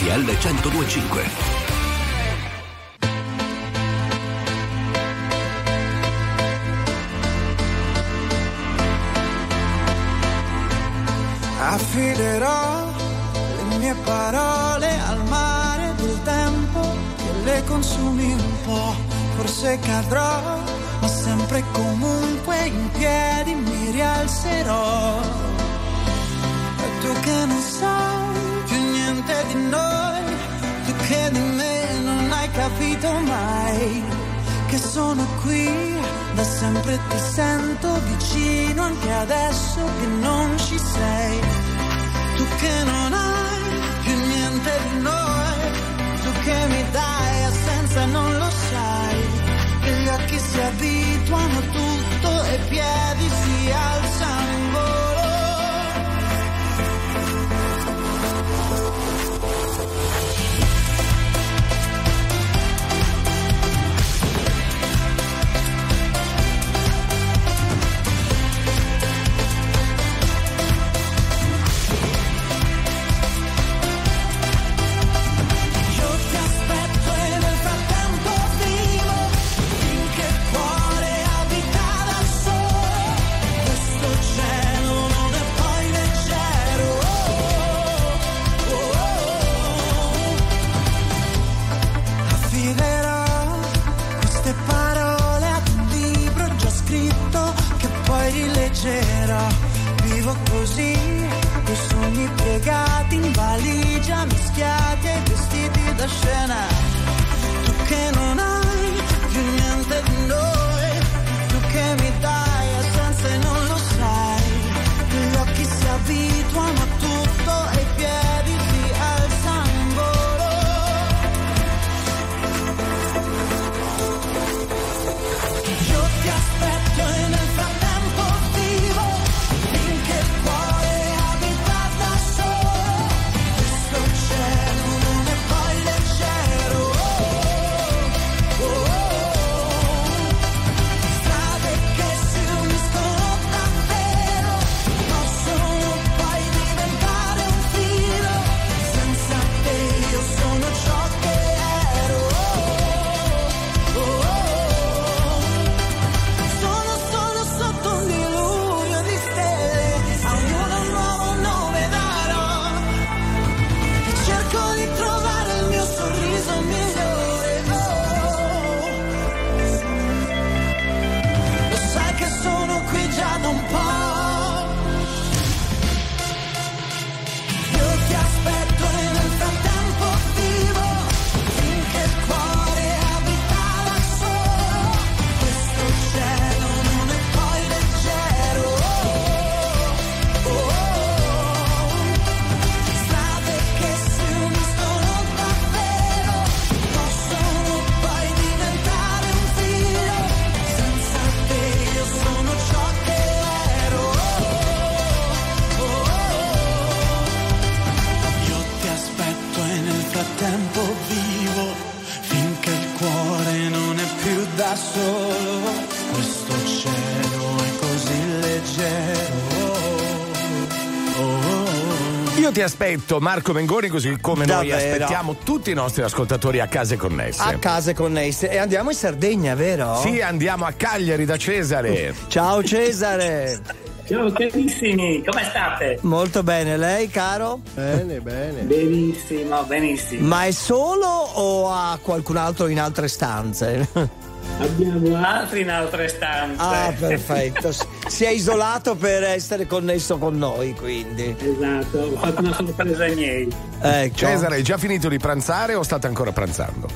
RTL 1025. Affiderò le mie parole al mare del tempo che le consumi un po', forse cadrò capito mai che sono qui da sempre ti sento vicino anche adesso che non ci sei. Tu che non hai più niente di noi tu che mi dai assenza non lo sai. Che gli occhi si abituano a tutto e i piedi si alzano. Ti aspetto, Marco Mengoni, così come noi Davvero? aspettiamo tutti i nostri ascoltatori a case connesse. A case connesse. E andiamo in Sardegna, vero? Sì, andiamo a Cagliari da Cesare. Ciao Cesare. Ciao carissimi, come state? Molto bene, lei caro? Bene, bene. Benissimo, benissimo. Ma è solo o ha qualcun altro in altre stanze? Abbiamo altri in altre stanze. Ah, perfetto. Si è isolato per essere connesso con noi, quindi. Esatto, ho fatto una sorpresa ai miei. Ecco. Cesare, hai già finito di pranzare o state ancora pranzando?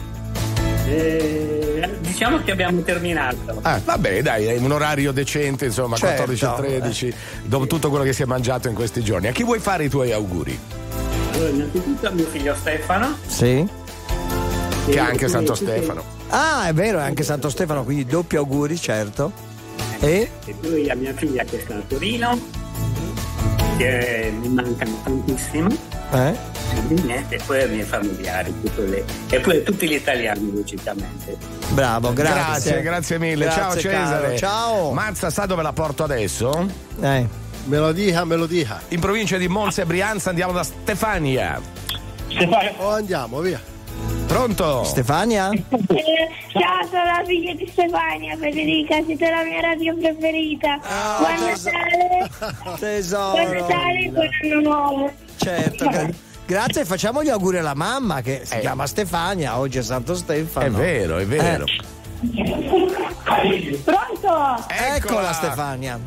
Eh, diciamo che abbiamo terminato. Ah, vabbè, dai, è un orario decente, insomma, Certo. 14 e 13, dopo tutto quello che si è mangiato in questi giorni. A chi vuoi fare i tuoi auguri? Allora, innanzitutto a mio figlio Stefano. Sì. Che è anche Santo Stefano. Ah, è vero, è anche Santo Stefano, quindi doppi auguri, certo. E? E poi a mia figlia che sta a Torino, che mi mancano tantissimo. Eh? E poi ai miei familiari, le- e poi a tutti gli italiani, logicamente. Bravo, grazie. Grazie, grazie mille. Ciao Grazie, Cesare. caro. Ciao. Mazza, sa dove la porto adesso? Eh. Me lo dica, me lo dica. In provincia di Monza e Brianza andiamo da Stefania. Oh, andiamo, via. Pronto? Stefania? Ciao, sono la figlia di Stefania, Federica, siete la mia radio preferita. Buon Natale! Tesoro. Buon Natale e buon anno nuovo! Certo, gra- grazie e facciamo gli auguri alla mamma che si chiama Stefania, oggi è Santo Stefano. È vero, è vero. Eh, Pronto? eccola Stefania.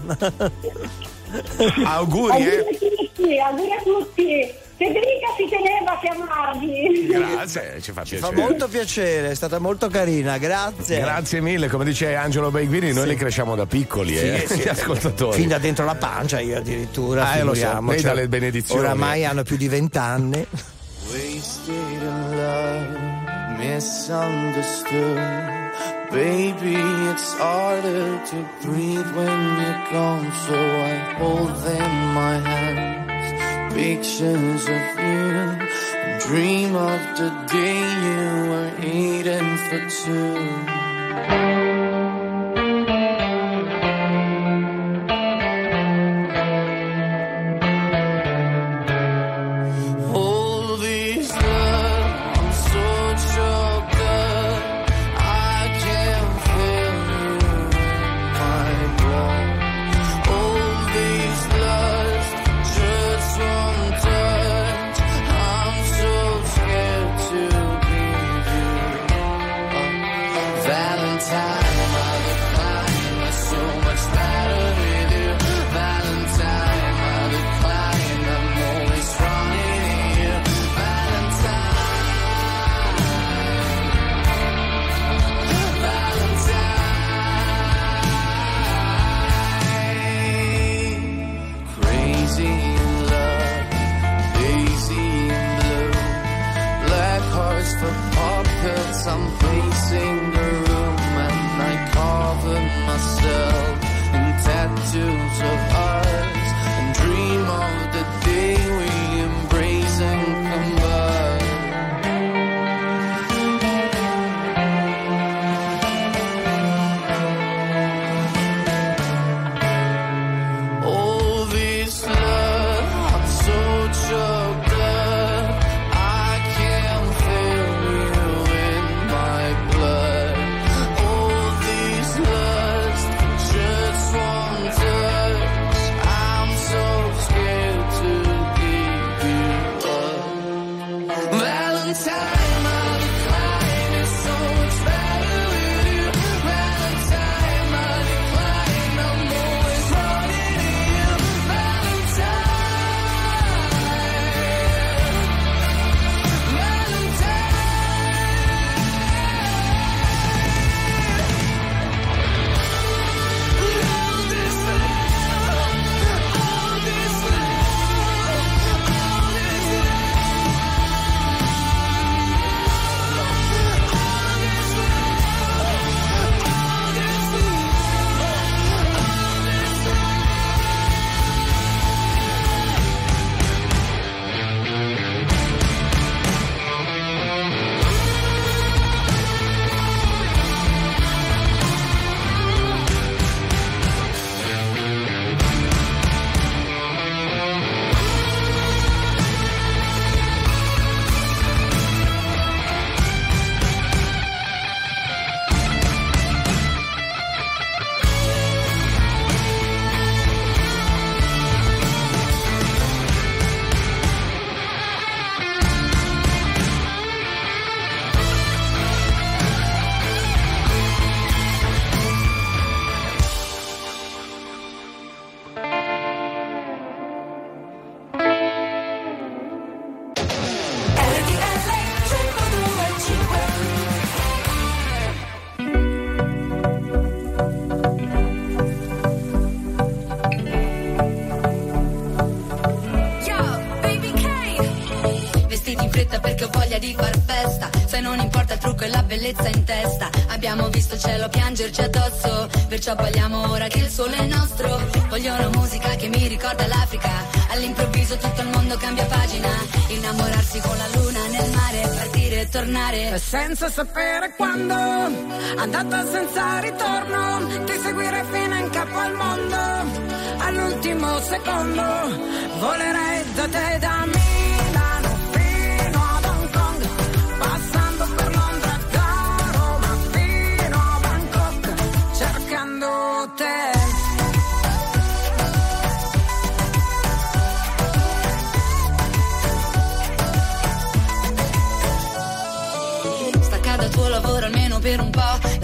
Auguri, eh. a tutti, auguri a tutti! Federica si teneva a chiamarvi! Grazie, ci fa Ci fa piacere. molto piacere, è stata molto carina, grazie. Grazie mille, come dice Angelo Baiguini, noi li cresciamo da piccoli, eh, Sì, sì. gli ascoltatori. Fin da dentro la pancia io addirittura. Ah, eh, lo so, lei le benedizioni. Oramai hanno più di vent'anni. Wasted in love, misunderstood. Baby, it's harder to breathe when you're gone, so I hold them in my hands. Pictures of you, dream of the day you were eating for two. Bellezza in testa. Abbiamo visto il cielo piangerci addosso. Perciò balliamo ora che il sole è nostro. Voglio una musica che mi ricorda l'Africa. All'improvviso tutto il mondo cambia pagina. Innamorarsi con la luna nel mare, partire e tornare. senza sapere quando, andata senza ritorno, ti seguire fino in capo al mondo. All'ultimo secondo, volerei da te da Milano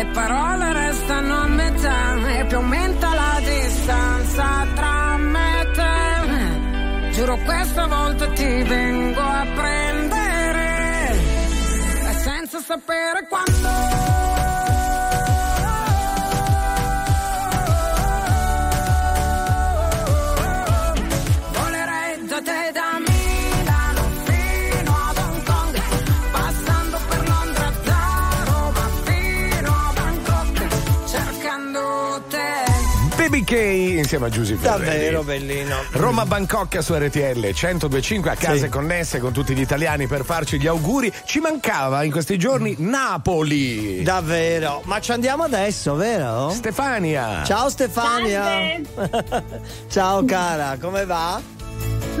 Le parole restano a metà e più aumenta la distanza tra me e te. Giuro questa volta ti vengo a prendere. E senza sapere insieme a Giuseppe Davvero bellino. Roma Bangkok su RTL 1025 a case connesse con tutti gli italiani per farci gli auguri. Ci mancava in questi giorni Napoli. Davvero, ma ci andiamo adesso, vero? Stefania. Ciao Stefania. Ciao cara, come va?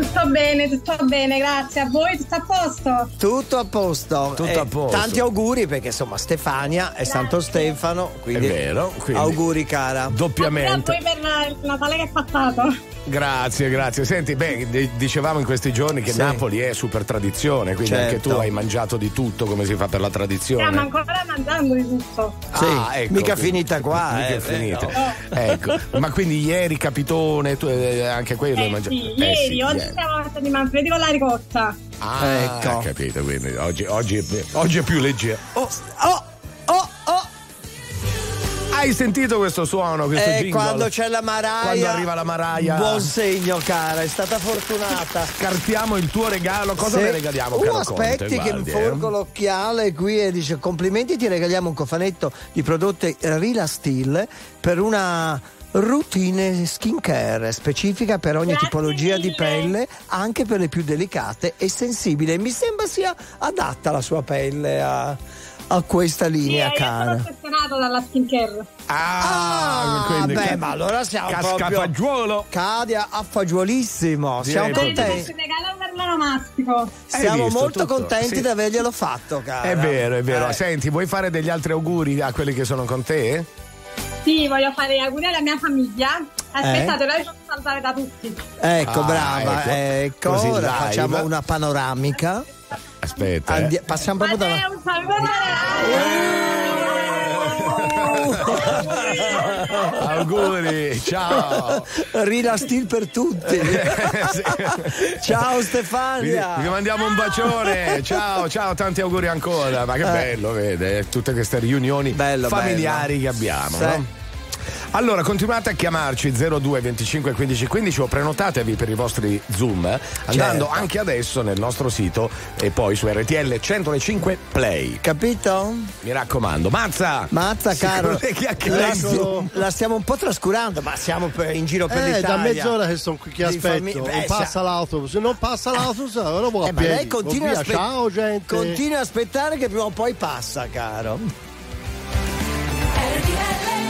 Tutto bene, tutto bene, grazie. A voi tutto a posto? Tutto a posto. Tutto Eh, a posto. Tanti auguri perché insomma Stefania è Santo Stefano, quindi È vero, quindi- auguri cara. Grazie a Doppiamente. voi per il Natale che è passato. Grazie, grazie. Senti, beh, dicevamo in questi giorni che Sì. Napoli è super tradizione, quindi anche Certo. tu hai mangiato di tutto come si fa per la tradizione. Stiamo ancora mangiando di tutto. Sì, Ah, ecco, mica quindi- finita qua, mica eh, finita. vero. Ecco, ma quindi ieri capitone, tu eh, anche quello hai Eh mangiato? sì, Eh ieri, sì, oggi ieri. siamo a di Manfredi con la ricotta. Ah, Ecco. capito, quindi oggi, oggi, è, oggi è più leggero. Oh, oh. Hai sentito questo suono, questo Eh, jingle? quando c'è la Maraia. Quando arriva la Maraia. Buon segno, cara, è stata fortunata. Scartiamo il tuo regalo. Cosa le regaliamo, Uh, caro aspetti Conte? che mi Guardi, forco eh. l'occhiale qui e dice complimenti, ti regaliamo un cofanetto di prodotti Rila Steel per una routine skincare specifica per ogni Grazie tipologia di mille. pelle, anche per le più delicate e sensibili. Mi sembra sia adatta la sua pelle a, a questa Sì, linea, io sono cara. ossessionato dalla skincare. Ah, quindi beh, ca- ma allora siamo proprio cascafagiolo. cade a, a fagiolissimo. Siamo contenti. l'onomastico. Siamo molto tutto? contenti Sì. di averglielo fatto, cara. È vero, è vero. Eh. Senti, vuoi fare degli altri auguri a quelli che sono con te? Sì, voglio fare gli auguri alla mia famiglia. Aspettate, Eh? ora vi faccio salutare da tutti. Ecco, Ah, brava. ecco. Ecco, Così ora live. facciamo una panoramica. Aspetta. Andi- eh. passiamo proprio da. un saluto auguri, ciao. Rila Steel per tutti. Ciao Vi, Stefania. vi mandiamo un bacione. Ciao, ciao, tanti auguri ancora. Ma che Eh. bello, vede, tutte queste riunioni Bello, familiari bello. che abbiamo. Sì. no? Allora, continuate a chiamarci 02 25 15 15 o prenotatevi per i vostri Zoom eh, andando Certo. anche adesso nel nostro sito e poi su RTL 105 Play. Capito? Mi raccomando, Mazza! Mazza, caro. La, la stiamo un po' trascurando, ma siamo per- in giro per Eh, l'Italia. da mezz'ora che sono qui che aspetto. Beh, passa sa- l'autobus. Se non passa l'autobus, allora vuoi Eh, lei continua aspe- Ciao gente. continua a aspettare che prima o poi passa, caro. RTL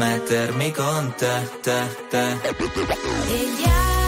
mettermi con te, te, te.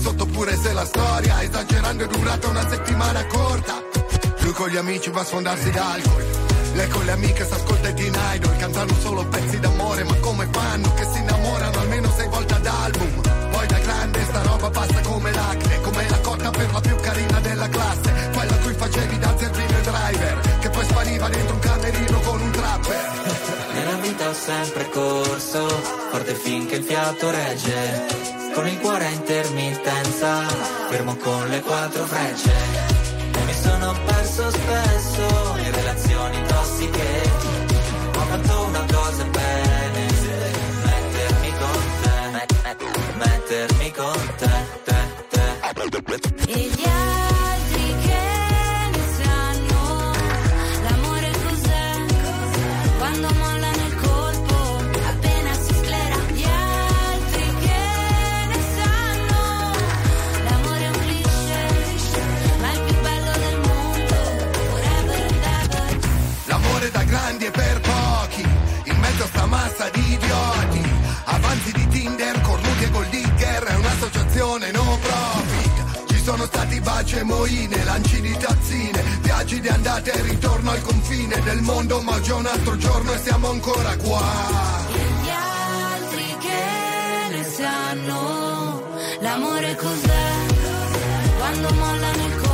Sotto pure se la storia, esagerando, è durata una settimana corta. Lui con gli amici va a sfondarsi d'alcol. Lei con le amiche s'ascolta i Teen Idol Cantano solo pezzi d'amore Ma come fanno che si innamorano almeno sei volte ad album Poi da grande sta roba passa come l'acne Come la cotta per la più carina della classe Quella cui facevi da zerbino e driver Che poi spariva dentro un camerino con un trapper Nella vita ho sempre corso, forte finché il fiato regge. Con il cuore a intermittenza, fermo con le quattro frecce. E mi sono perso spesso in relazioni tossiche. Ho fatto una cosa bene, mettermi con te, met- mettermi con te, stati baci e moine Lanci di tazzine Viaggi di andata e ritorno al confine del mondo Ma è un altro giorno e siamo ancora qua E gli altri che ne sanno l'amore cos'è? Quando mollano il colpo,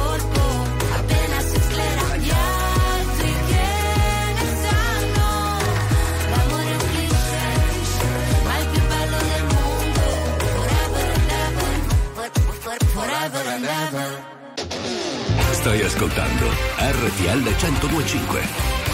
forever and ever. Stai ascoltando RTL 1025.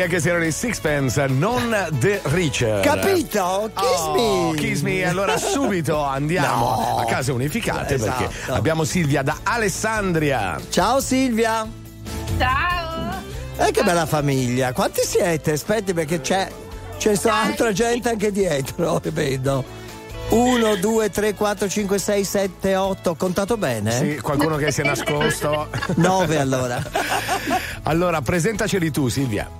Me, che erano i Sixpence, non The Richer. Capito? Kiss Oh, me. Kiss Me, allora subito andiamo No. a case unificate perché Esatto. abbiamo Silvia da Alessandria. Ciao Silvia. Ciao! Eh che bella famiglia. Quanti siete? Aspetti perché c'è c'è altra gente anche dietro, vedo. 1, 2, 3, 4, 5, 6, 7, 8. Ho contato bene? Sì, qualcuno che si è nascosto. 9 allora. Allora, presentaceli tu, Silvia.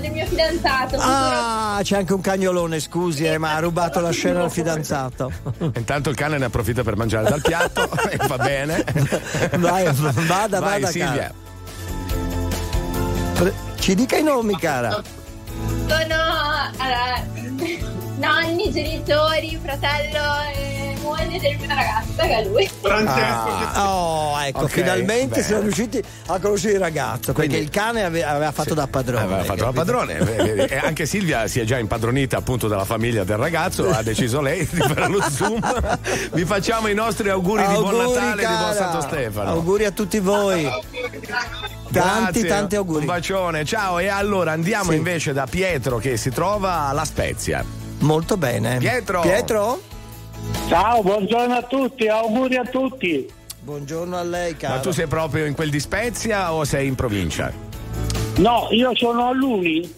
Del mio, fidanzato. Ah, c'è anche un cagnolone, scusi, eh, ma ha rubato la scena al fidanzato. Intanto il cane ne approfitta per mangiare dal piatto e va bene. Vai, vada, Vai, vada, Silvia. Pre- Ci dica i nomi, cara. Sono allora, nonni, genitori, fratello e moglie del mio ragazzo, che è lui. Ah, oh, ecco, Ok, finalmente bene. siamo riusciti a conoscere il ragazzo. Quindi- perché il cane ave- aveva fatto da padrone. Aveva fatto capito? padrone vedi, e anche Silvia si è già impadronita appunto della famiglia del ragazzo ha deciso lei di fare lo zoom vi facciamo i nostri auguri, di buon Auguri, Natale e di buon cara. Santo Stefano Auguri a tutti voi. Tanti, Grazie, tanti auguri. un bacione ciao e allora andiamo Sì. invece da Pietro che si trova alla Spezia Molto bene. Pietro Pietro? Ciao, buongiorno a tutti, auguri a tutti. Buongiorno a lei, caro. ma tu sei proprio in quel di Spezia o sei in provincia? No, io sono a Luni,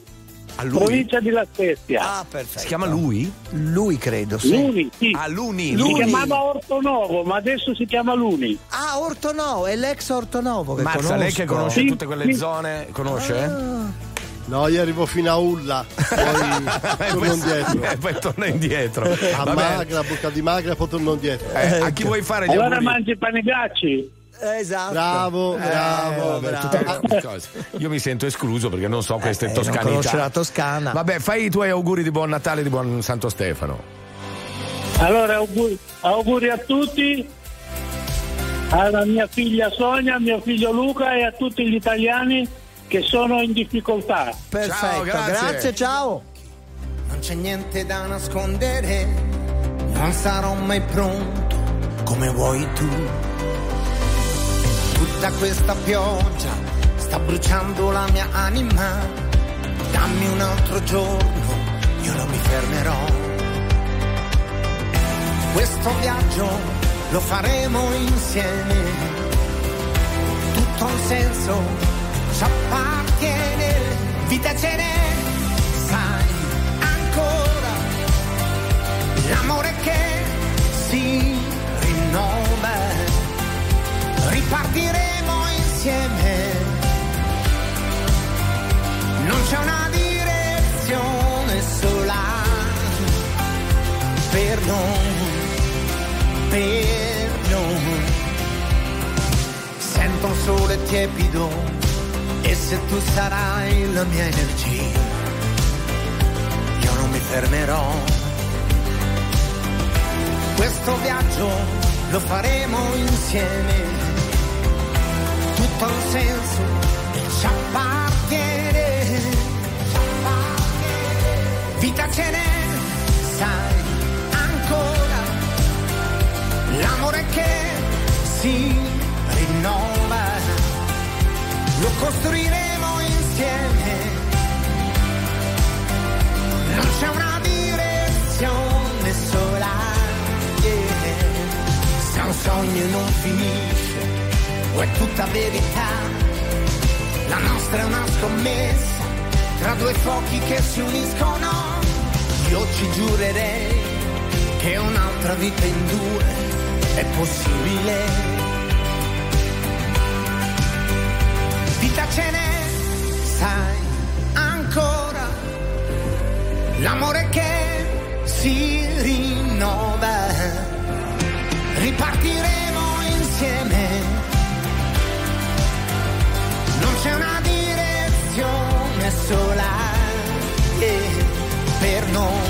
A Lui? provincia di La Spezia. Ah, perfetto. Si chiama lui? Lui credo, sì. Luni, sì. A Luni. Si Luni. chiamava Ortonovo, ma adesso si chiama Luni. Ah, Ortonovo, è l'ex Ortonovo che Mazza, conosco. lei che conosce Sì, tutte quelle sì. zone, conosce? Ah. No, io arrivo fino a Ulla, poi torno indietro. E poi torna indietro. A magra, bocca di magra, poi torno indietro. Eh, a chi vuoi fare gli Allora auguri? mangi i panegacci. Esatto. Bravo, Eh, bravo. vabbè, bravo. tutte le cose. Io mi sento escluso perché non so queste Eh, non toscanità. conosce la Toscana. Vabbè, fai i tuoi auguri di buon Natale e di buon Santo Stefano. Allora auguri, auguri a tutti, alla mia figlia Sonia, a mio figlio Luca e a tutti gli italiani che sono in difficoltà. Perfetto, grazie. grazie, ciao. Non c'è niente da nascondere, non sarò mai pronto come vuoi tu. Tutta questa pioggia sta bruciando la mia anima. Dammi un altro giorno, io non mi fermerò. Questo viaggio lo faremo insieme. Tutto ha un senso, ci appartiene. Vita ce n'è, sai ancora l'amore che si rinnova ripartiremo insieme non c'è una direzione sola per noi per noi sento un sole tiepido e se tu sarai la mia energia io non mi fermerò. Questo viaggio lo faremo insieme. Tutto ha un senso e ci appartiene. Vita ce n'è, sai, ancora. L'amore che si. Lo costruiremo insieme non c'è una direzione sola. yeah. Se un sogno non finisce, o è tutta verità. La nostra è una scommessa tra due fuochi che si uniscono. Io ci giurerei che un'altra vita in due è possibile. Vita ce n'è, sai, ancora l'amore che si rinnova. Ripartiremo insieme. Non c'è una direzione sola yeah, per noi.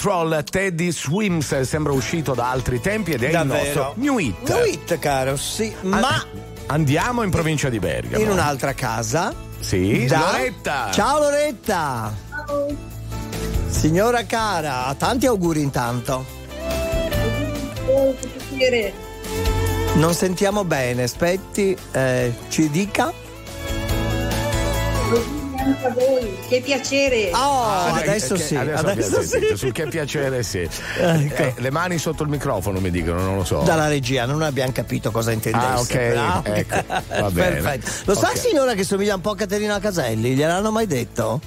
Control Teddy Swims sembra uscito da altri tempi ed è Davvero. il nostro New Hit. New Hit, caro, sì. Ma Andiamo in provincia di Bergamo. in un'altra casa. Sì, da- Loretta. Ciao Loretta. Signora cara, tanti auguri intanto. Non sentiamo bene, aspetti, eh, ci dica. Anche a voi, che piacere. Oh, Ah, adesso che- sì, adesso, adesso sì. Sul che piacere sì. Ecco. Eh, le mani sotto il microfono mi dicono, non lo so. Dalla regia, non abbiamo capito cosa intendesse. Ah, ok, però. ecco, va bene. Perfetto. Lo sa Ok. signora che somiglia un po' a Caterina Caselli? Gliel'hanno mai detto?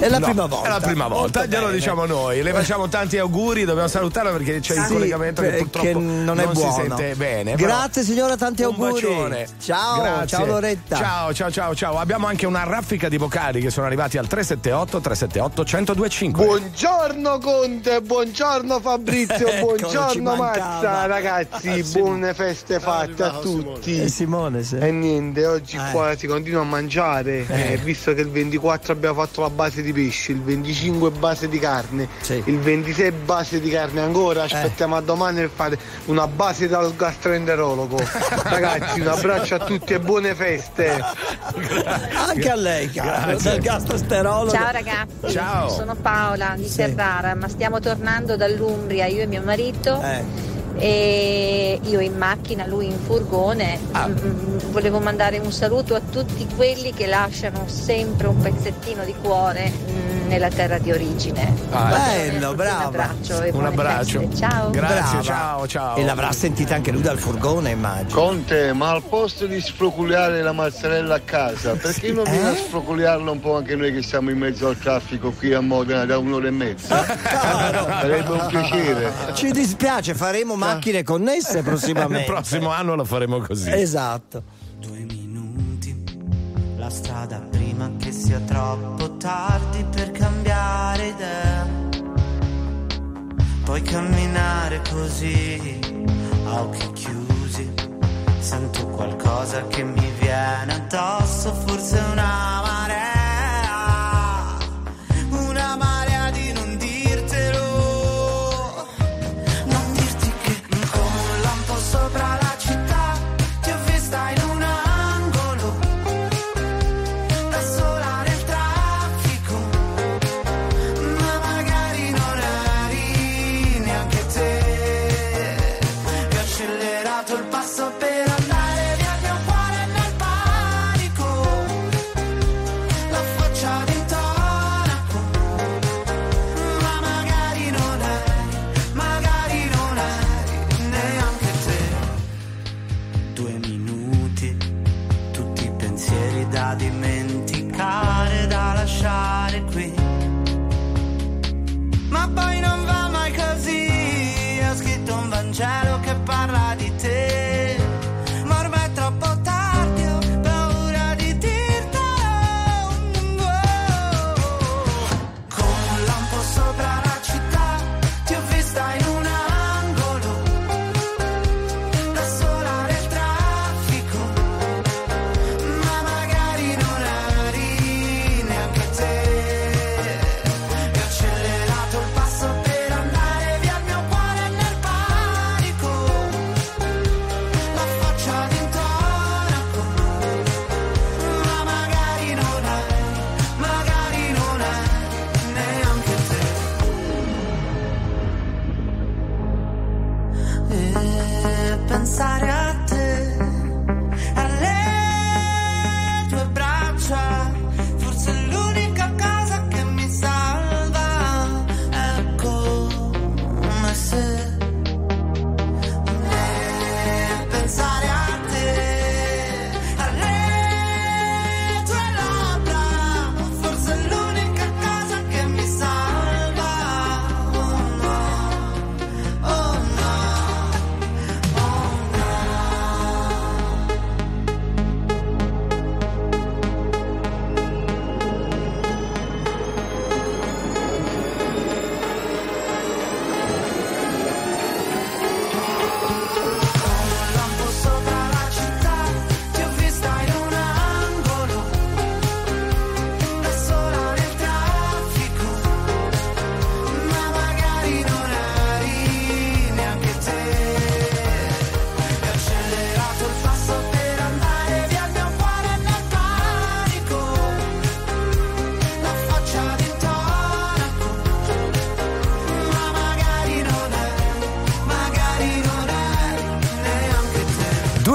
È la No, prima volta. È la prima volta, Molto glielo bene. diciamo noi. Le facciamo tanti auguri, dobbiamo salutarla perché c'è il Sì, collegamento che purtroppo non è buono. si sente bene. però Grazie signora, tanti un auguri. bacione. Ciao, Grazie. ciao Loretta. Ciao, ciao, ciao, ciao. Abbiamo anche una raffica di vocali che sono arrivati al 378 378 1025. Buongiorno Conte, buongiorno Fabrizio, Eccolo, ci buongiorno. Mazza, ragazzi, Ah, sì. buone feste fatte a tutti. Eh, Simone, sì. E niente, oggi Eh. qua si continua a mangiare, Eh. eh, visto che il 24 abbiamo fatto la base di pesce, il 25 base di carne, il 26 base di carne ancora, aspettiamo a domani per fare una base dal gastroenterologo. Ragazzi, un abbraccio a tutti e buone feste. Anche a lei, caro, dal gastroenterologo. Ciao ragazzi, Ciao. sono Paola di Sì. Ferrara, ma stiamo tornando dall'Umbria, io e mio marito. Eh. E io in macchina, lui in furgone. Mm, volevo mandare un saluto a tutti quelli che lasciano sempre un pezzettino di cuore mm, nella terra di origine. Ah, bene, bello, brava. Un abbraccio e Un abbraccio. feste. Ciao. Grazie, Brava. ciao, ciao. E l'avrà sentita anche lui dal furgone, immagino. Conte, ma al posto di sfroculiare la mozzarella a casa, perché non viene a sfroculiarla un po' anche noi che siamo in mezzo al traffico qui a Modena da un'ora e mezza? Sarebbe un piacere. Ci dispiace, faremo macchine connesse Il prossimamente. prossimo anno lo faremo così. Esatto. La strada prima che sia troppo tardi per cambiare idea. Puoi camminare così, a occhi chiusi. Sento qualcosa che mi viene addosso, forse una marea.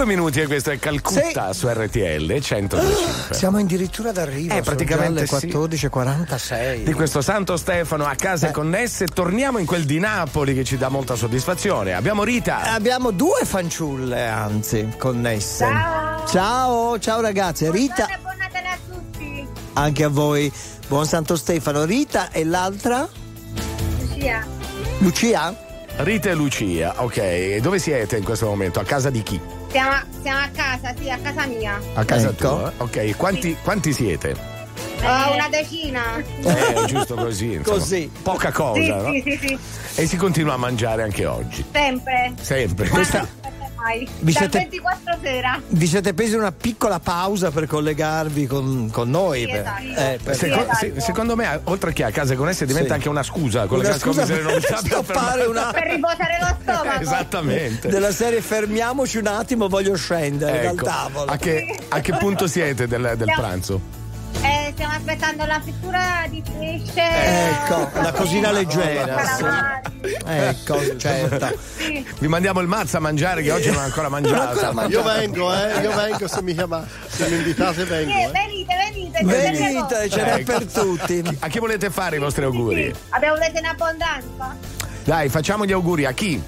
Due minuti e questo è Calcutta su RTL 125. Siamo addirittura d'arrivo. Eh, praticamente sono sì. già le 14.46. Di questo Santo Stefano a case Eh. connesse, torniamo in quel di Napoli che ci dà molta soddisfazione. Abbiamo Rita. Abbiamo due fanciulle, anzi, connesse. Ciao. Ciao, ciao ragazze. Rita, Buon Natale a tutti. anche a voi. Buon Santo Stefano. Rita e l'altra? Lucia. Lucia? Rita e Lucia, ok. Dove siete in questo momento? A casa di chi? Siamo, siamo a casa, sì, a casa mia. A casa Ecco. tua? Ok. Quanti, quanti siete? Ho una decina. Eh, giusto così. insomma. Così. Poca cosa, sì, no? sì, sì, sì. E si continua a mangiare anche oggi. Sempre. Sempre. Questa... Vi siete- 24 sera. Vi siete presi una piccola pausa per collegarvi con, con noi? Sì, per- esatto. eh, per- Seco- se- secondo me, oltre che a case connesse, diventa Sì. anche una scusa con Una scusa se non per sappia stoppare una- Per riposare lo stomaco. Esattamente. della serie fermiamoci un attimo, voglio scendere Ecco. dal tavolo. A che, a che punto siete del, del pranzo? Eh, stiamo aspettando la frittura di pesce. Ecco, la cosina leggera. Ecco, certo. Vi mandiamo il mazza a mangiare che oggi non ha ancora mangiato. Io vengo, eh, io vengo se mi chiamate, se mi invitate vengo. Sì, Eh. venite, venite, venite. Ce n'è per tutti. A chi volete fare i vostri auguri? Abbiamo letto in abbondanza. Dai, facciamo gli auguri a chi?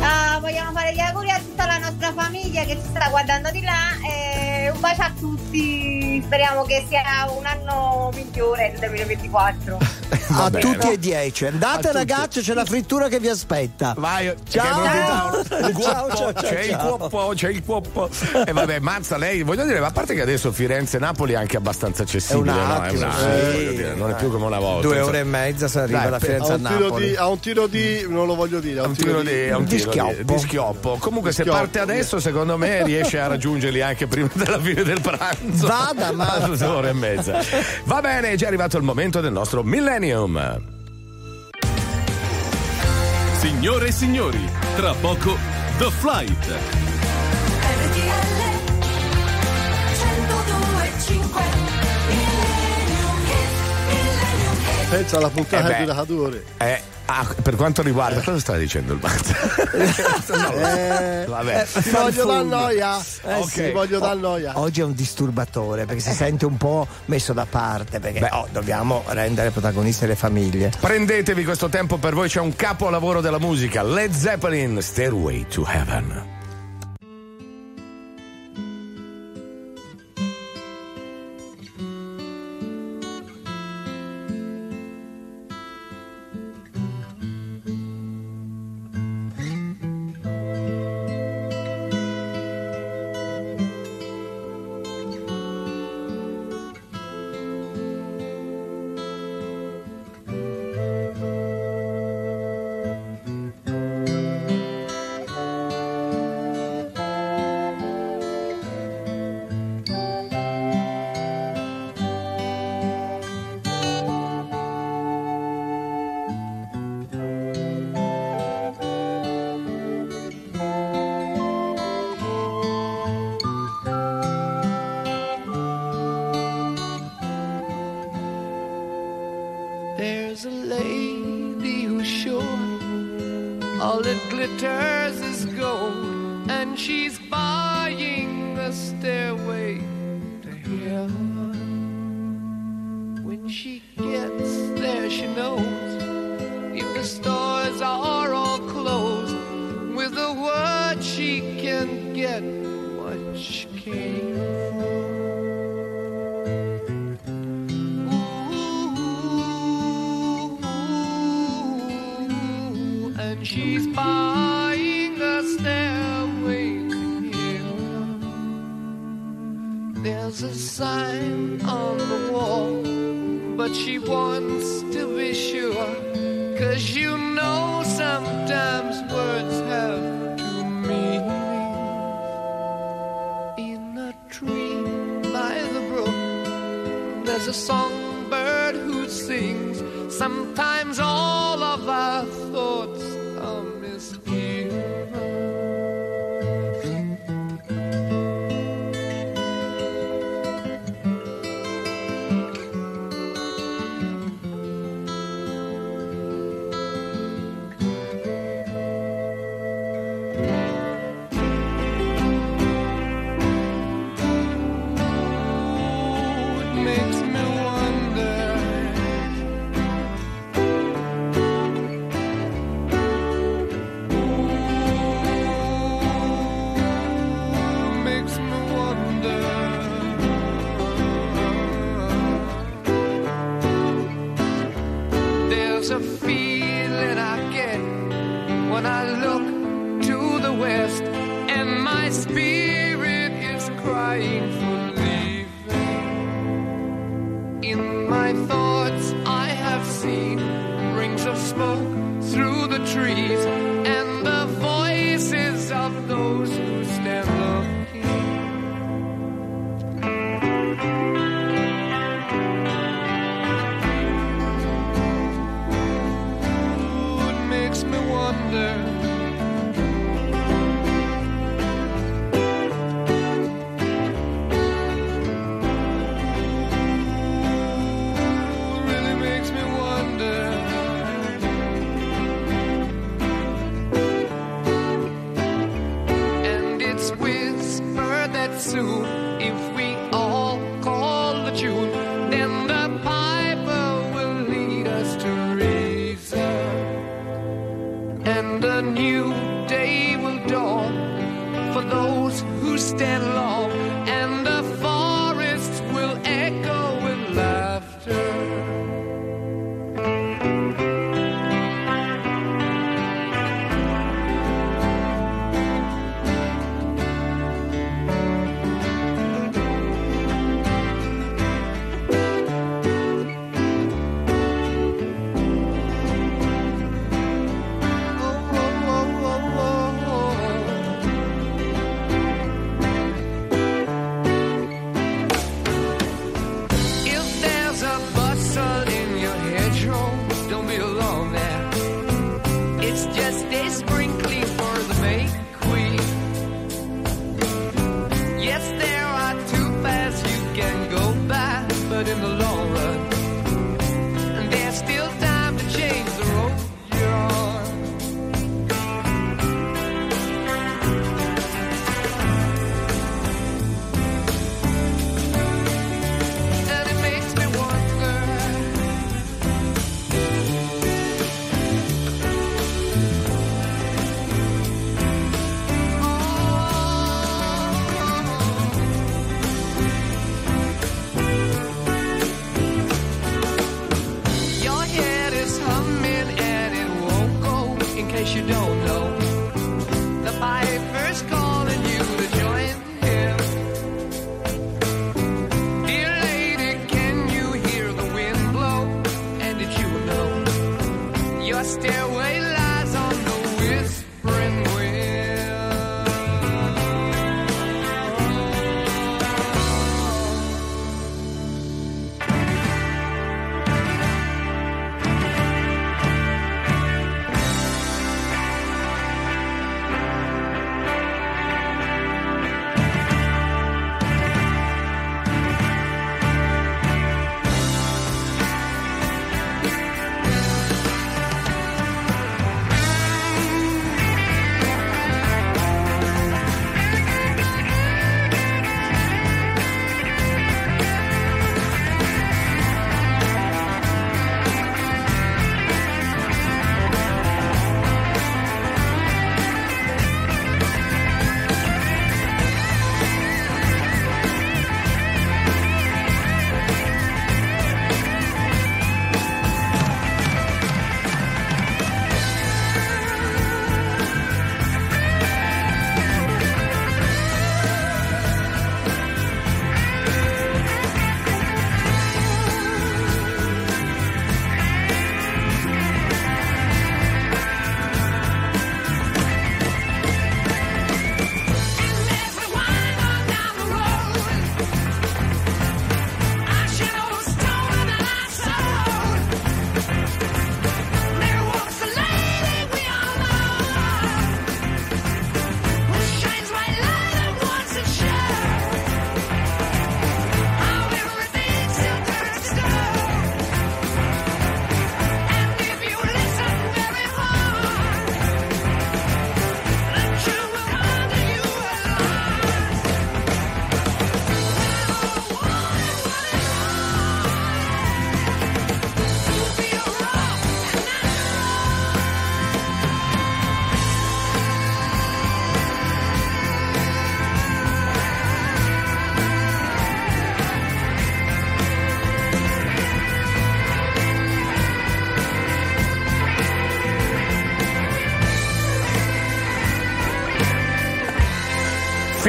Ah, vogliamo fare gli auguri a tutta la nostra famiglia che ci sta guardando di là e un bacio a tutti. Speriamo che sia un anno migliore del 2024. A bene. tutti e dieci. Andate ragazzi, c'è la frittura che vi aspetta. Vai, Ciao. Ciao, cuoppo, ciao, ciao, c'è il ciao. cuoppo, c'è il cuoppo. E vabbè, mazza lei, voglio dire, ma a parte che adesso Firenze-Napoli è anche abbastanza accessibile, È no? attimo, un sì. attimo, voglio dire, non è più come una volta. Due ore e mezza si arriva Dai, da Firenze A Napoli. di, a un tiro di, non lo voglio dire, a È un, un tiro di, è un di tiro schioppo. di schioppo. Comunque, se Schioppo. parte adesso, secondo me riesce a raggiungerli anche prima della fine del pranzo. Vada, Marta. A due ore e mezza. Va bene, è già arrivato il momento del nostro Millennium. Signore e signori, tra poco The Flight. pensa alla puntata Eh beh. che dura due ore. Eh, ah, per quanto riguarda, cosa sta dicendo il mazza? Eh, Vabbè. ti voglio dar noia. Eh, Ok. Ti voglio dar noia. Oggi è un disturbatore perché si sente un po' messo da parte perché oh, dobbiamo rendere protagoniste le famiglie. Prendetevi questo tempo per voi, c'è un capolavoro della musica, Led Zeppelin, Stairway to Heaven.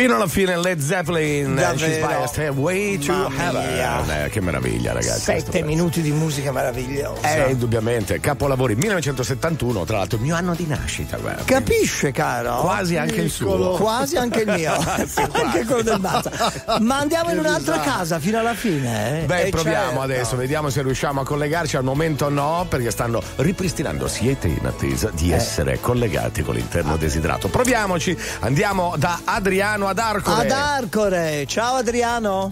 Fino alla fine Led Zeppelin Davvero. She's a Stairway to Heaven. Eh, che meraviglia, ragazzi. Sette minuti di musica meravigliosa. Eh, indubbiamente, capolavori 1971, tra l'altro il mio anno di nascita, guarda. Capisce, caro? Quasi anche il suo. Quasi anche il mio. Sì, anche quello del Mazza. Ma andiamo in un'altra casa fino alla fine. eh? Beh, Eh, proviamo certo. adesso, vediamo se riusciamo a collegarci. Al momento no, perché stanno ripristinando. Siete in attesa di Eh. essere collegati con l'interno desiderato. Proviamoci, andiamo da Adriano ad Arcore. Ad Arcore. Ciao Adriano.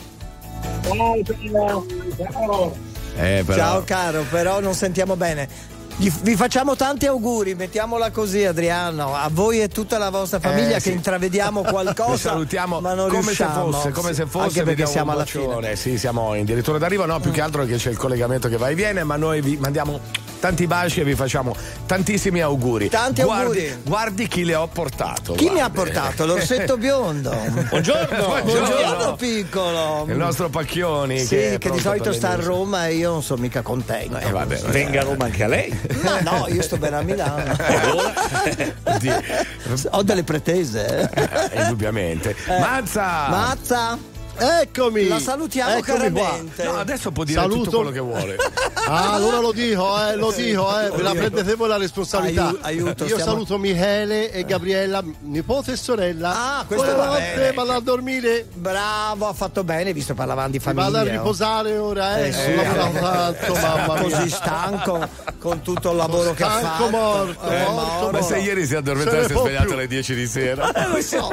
Ciao, ciao. Eh, però- Ciao caro, però non sentiamo bene. Vi facciamo tanti auguri, mettiamola così Adriano, a voi e tutta la vostra famiglia Eh, sì. che intravediamo qualcosa. Vi salutiamo ma non come riusciamo. se fosse, come Sì, se fosse. Anche perché vediamo siamo alla fine. Sì, siamo addirittura d'arrivo. No, più che altro che c'è il collegamento che va e viene, ma noi vi mandiamo tanti baci e vi facciamo tantissimi auguri. Tanti guardi, auguri. Guardi chi le ho portato. Chi mi ha guardi. portato? L'orsetto biondo. Buongiorno. Buongiorno, piccolo. Il nostro Pacchioni. Sì, che, che, di solito sta a. Roma e io non sono mica contento. Eh, vabbè, Venga a Roma anche a lei. No, no, io sto bene a Milano. Ho delle pretese. Eh, indubbiamente. Eh. Mazza! Mazza! Eccomi! La salutiamo Eccomi qua. caramente. No, adesso può dire Saluto. tutto quello che vuole. Ah, allora lo dico, eh, lo dico, eh, ve la prendete voi la responsabilità. Aiu- aiuto, Io stiamo- saluto Michele e Gabriella, nipote e sorella. Ah, questo va Buonanotte, bene. vado a dormire. Bravo, ha fatto bene, visto parlavamo di Mi famiglia. vado a riposare ora, eh. Eh sì, eh. tanto, mamma mia. Così stanco con tutto il lavoro che ha Stanco fatto. morto, Eh, morto, Ma se ieri si è addormentato e si è svegliato più. alle 10 di sera. Eh, lo so.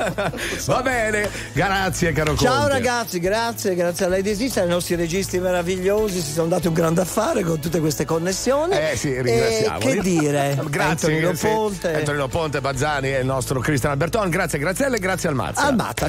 Va bene, grazie caro Ciao Conte. ragazzi, grazie, grazie a lei di esistere, ai nostri registi meravigliosi, si sono dati un grande affare con tutte queste connessioni. Eh sì, ringraziamo. E che dire? Grazie Antonino sì. Ponte. Antonino Ponte, Bazzani e il nostro Cristian Alberton. Grazie, Grazielle, grazie al Mazza. Al Mazza.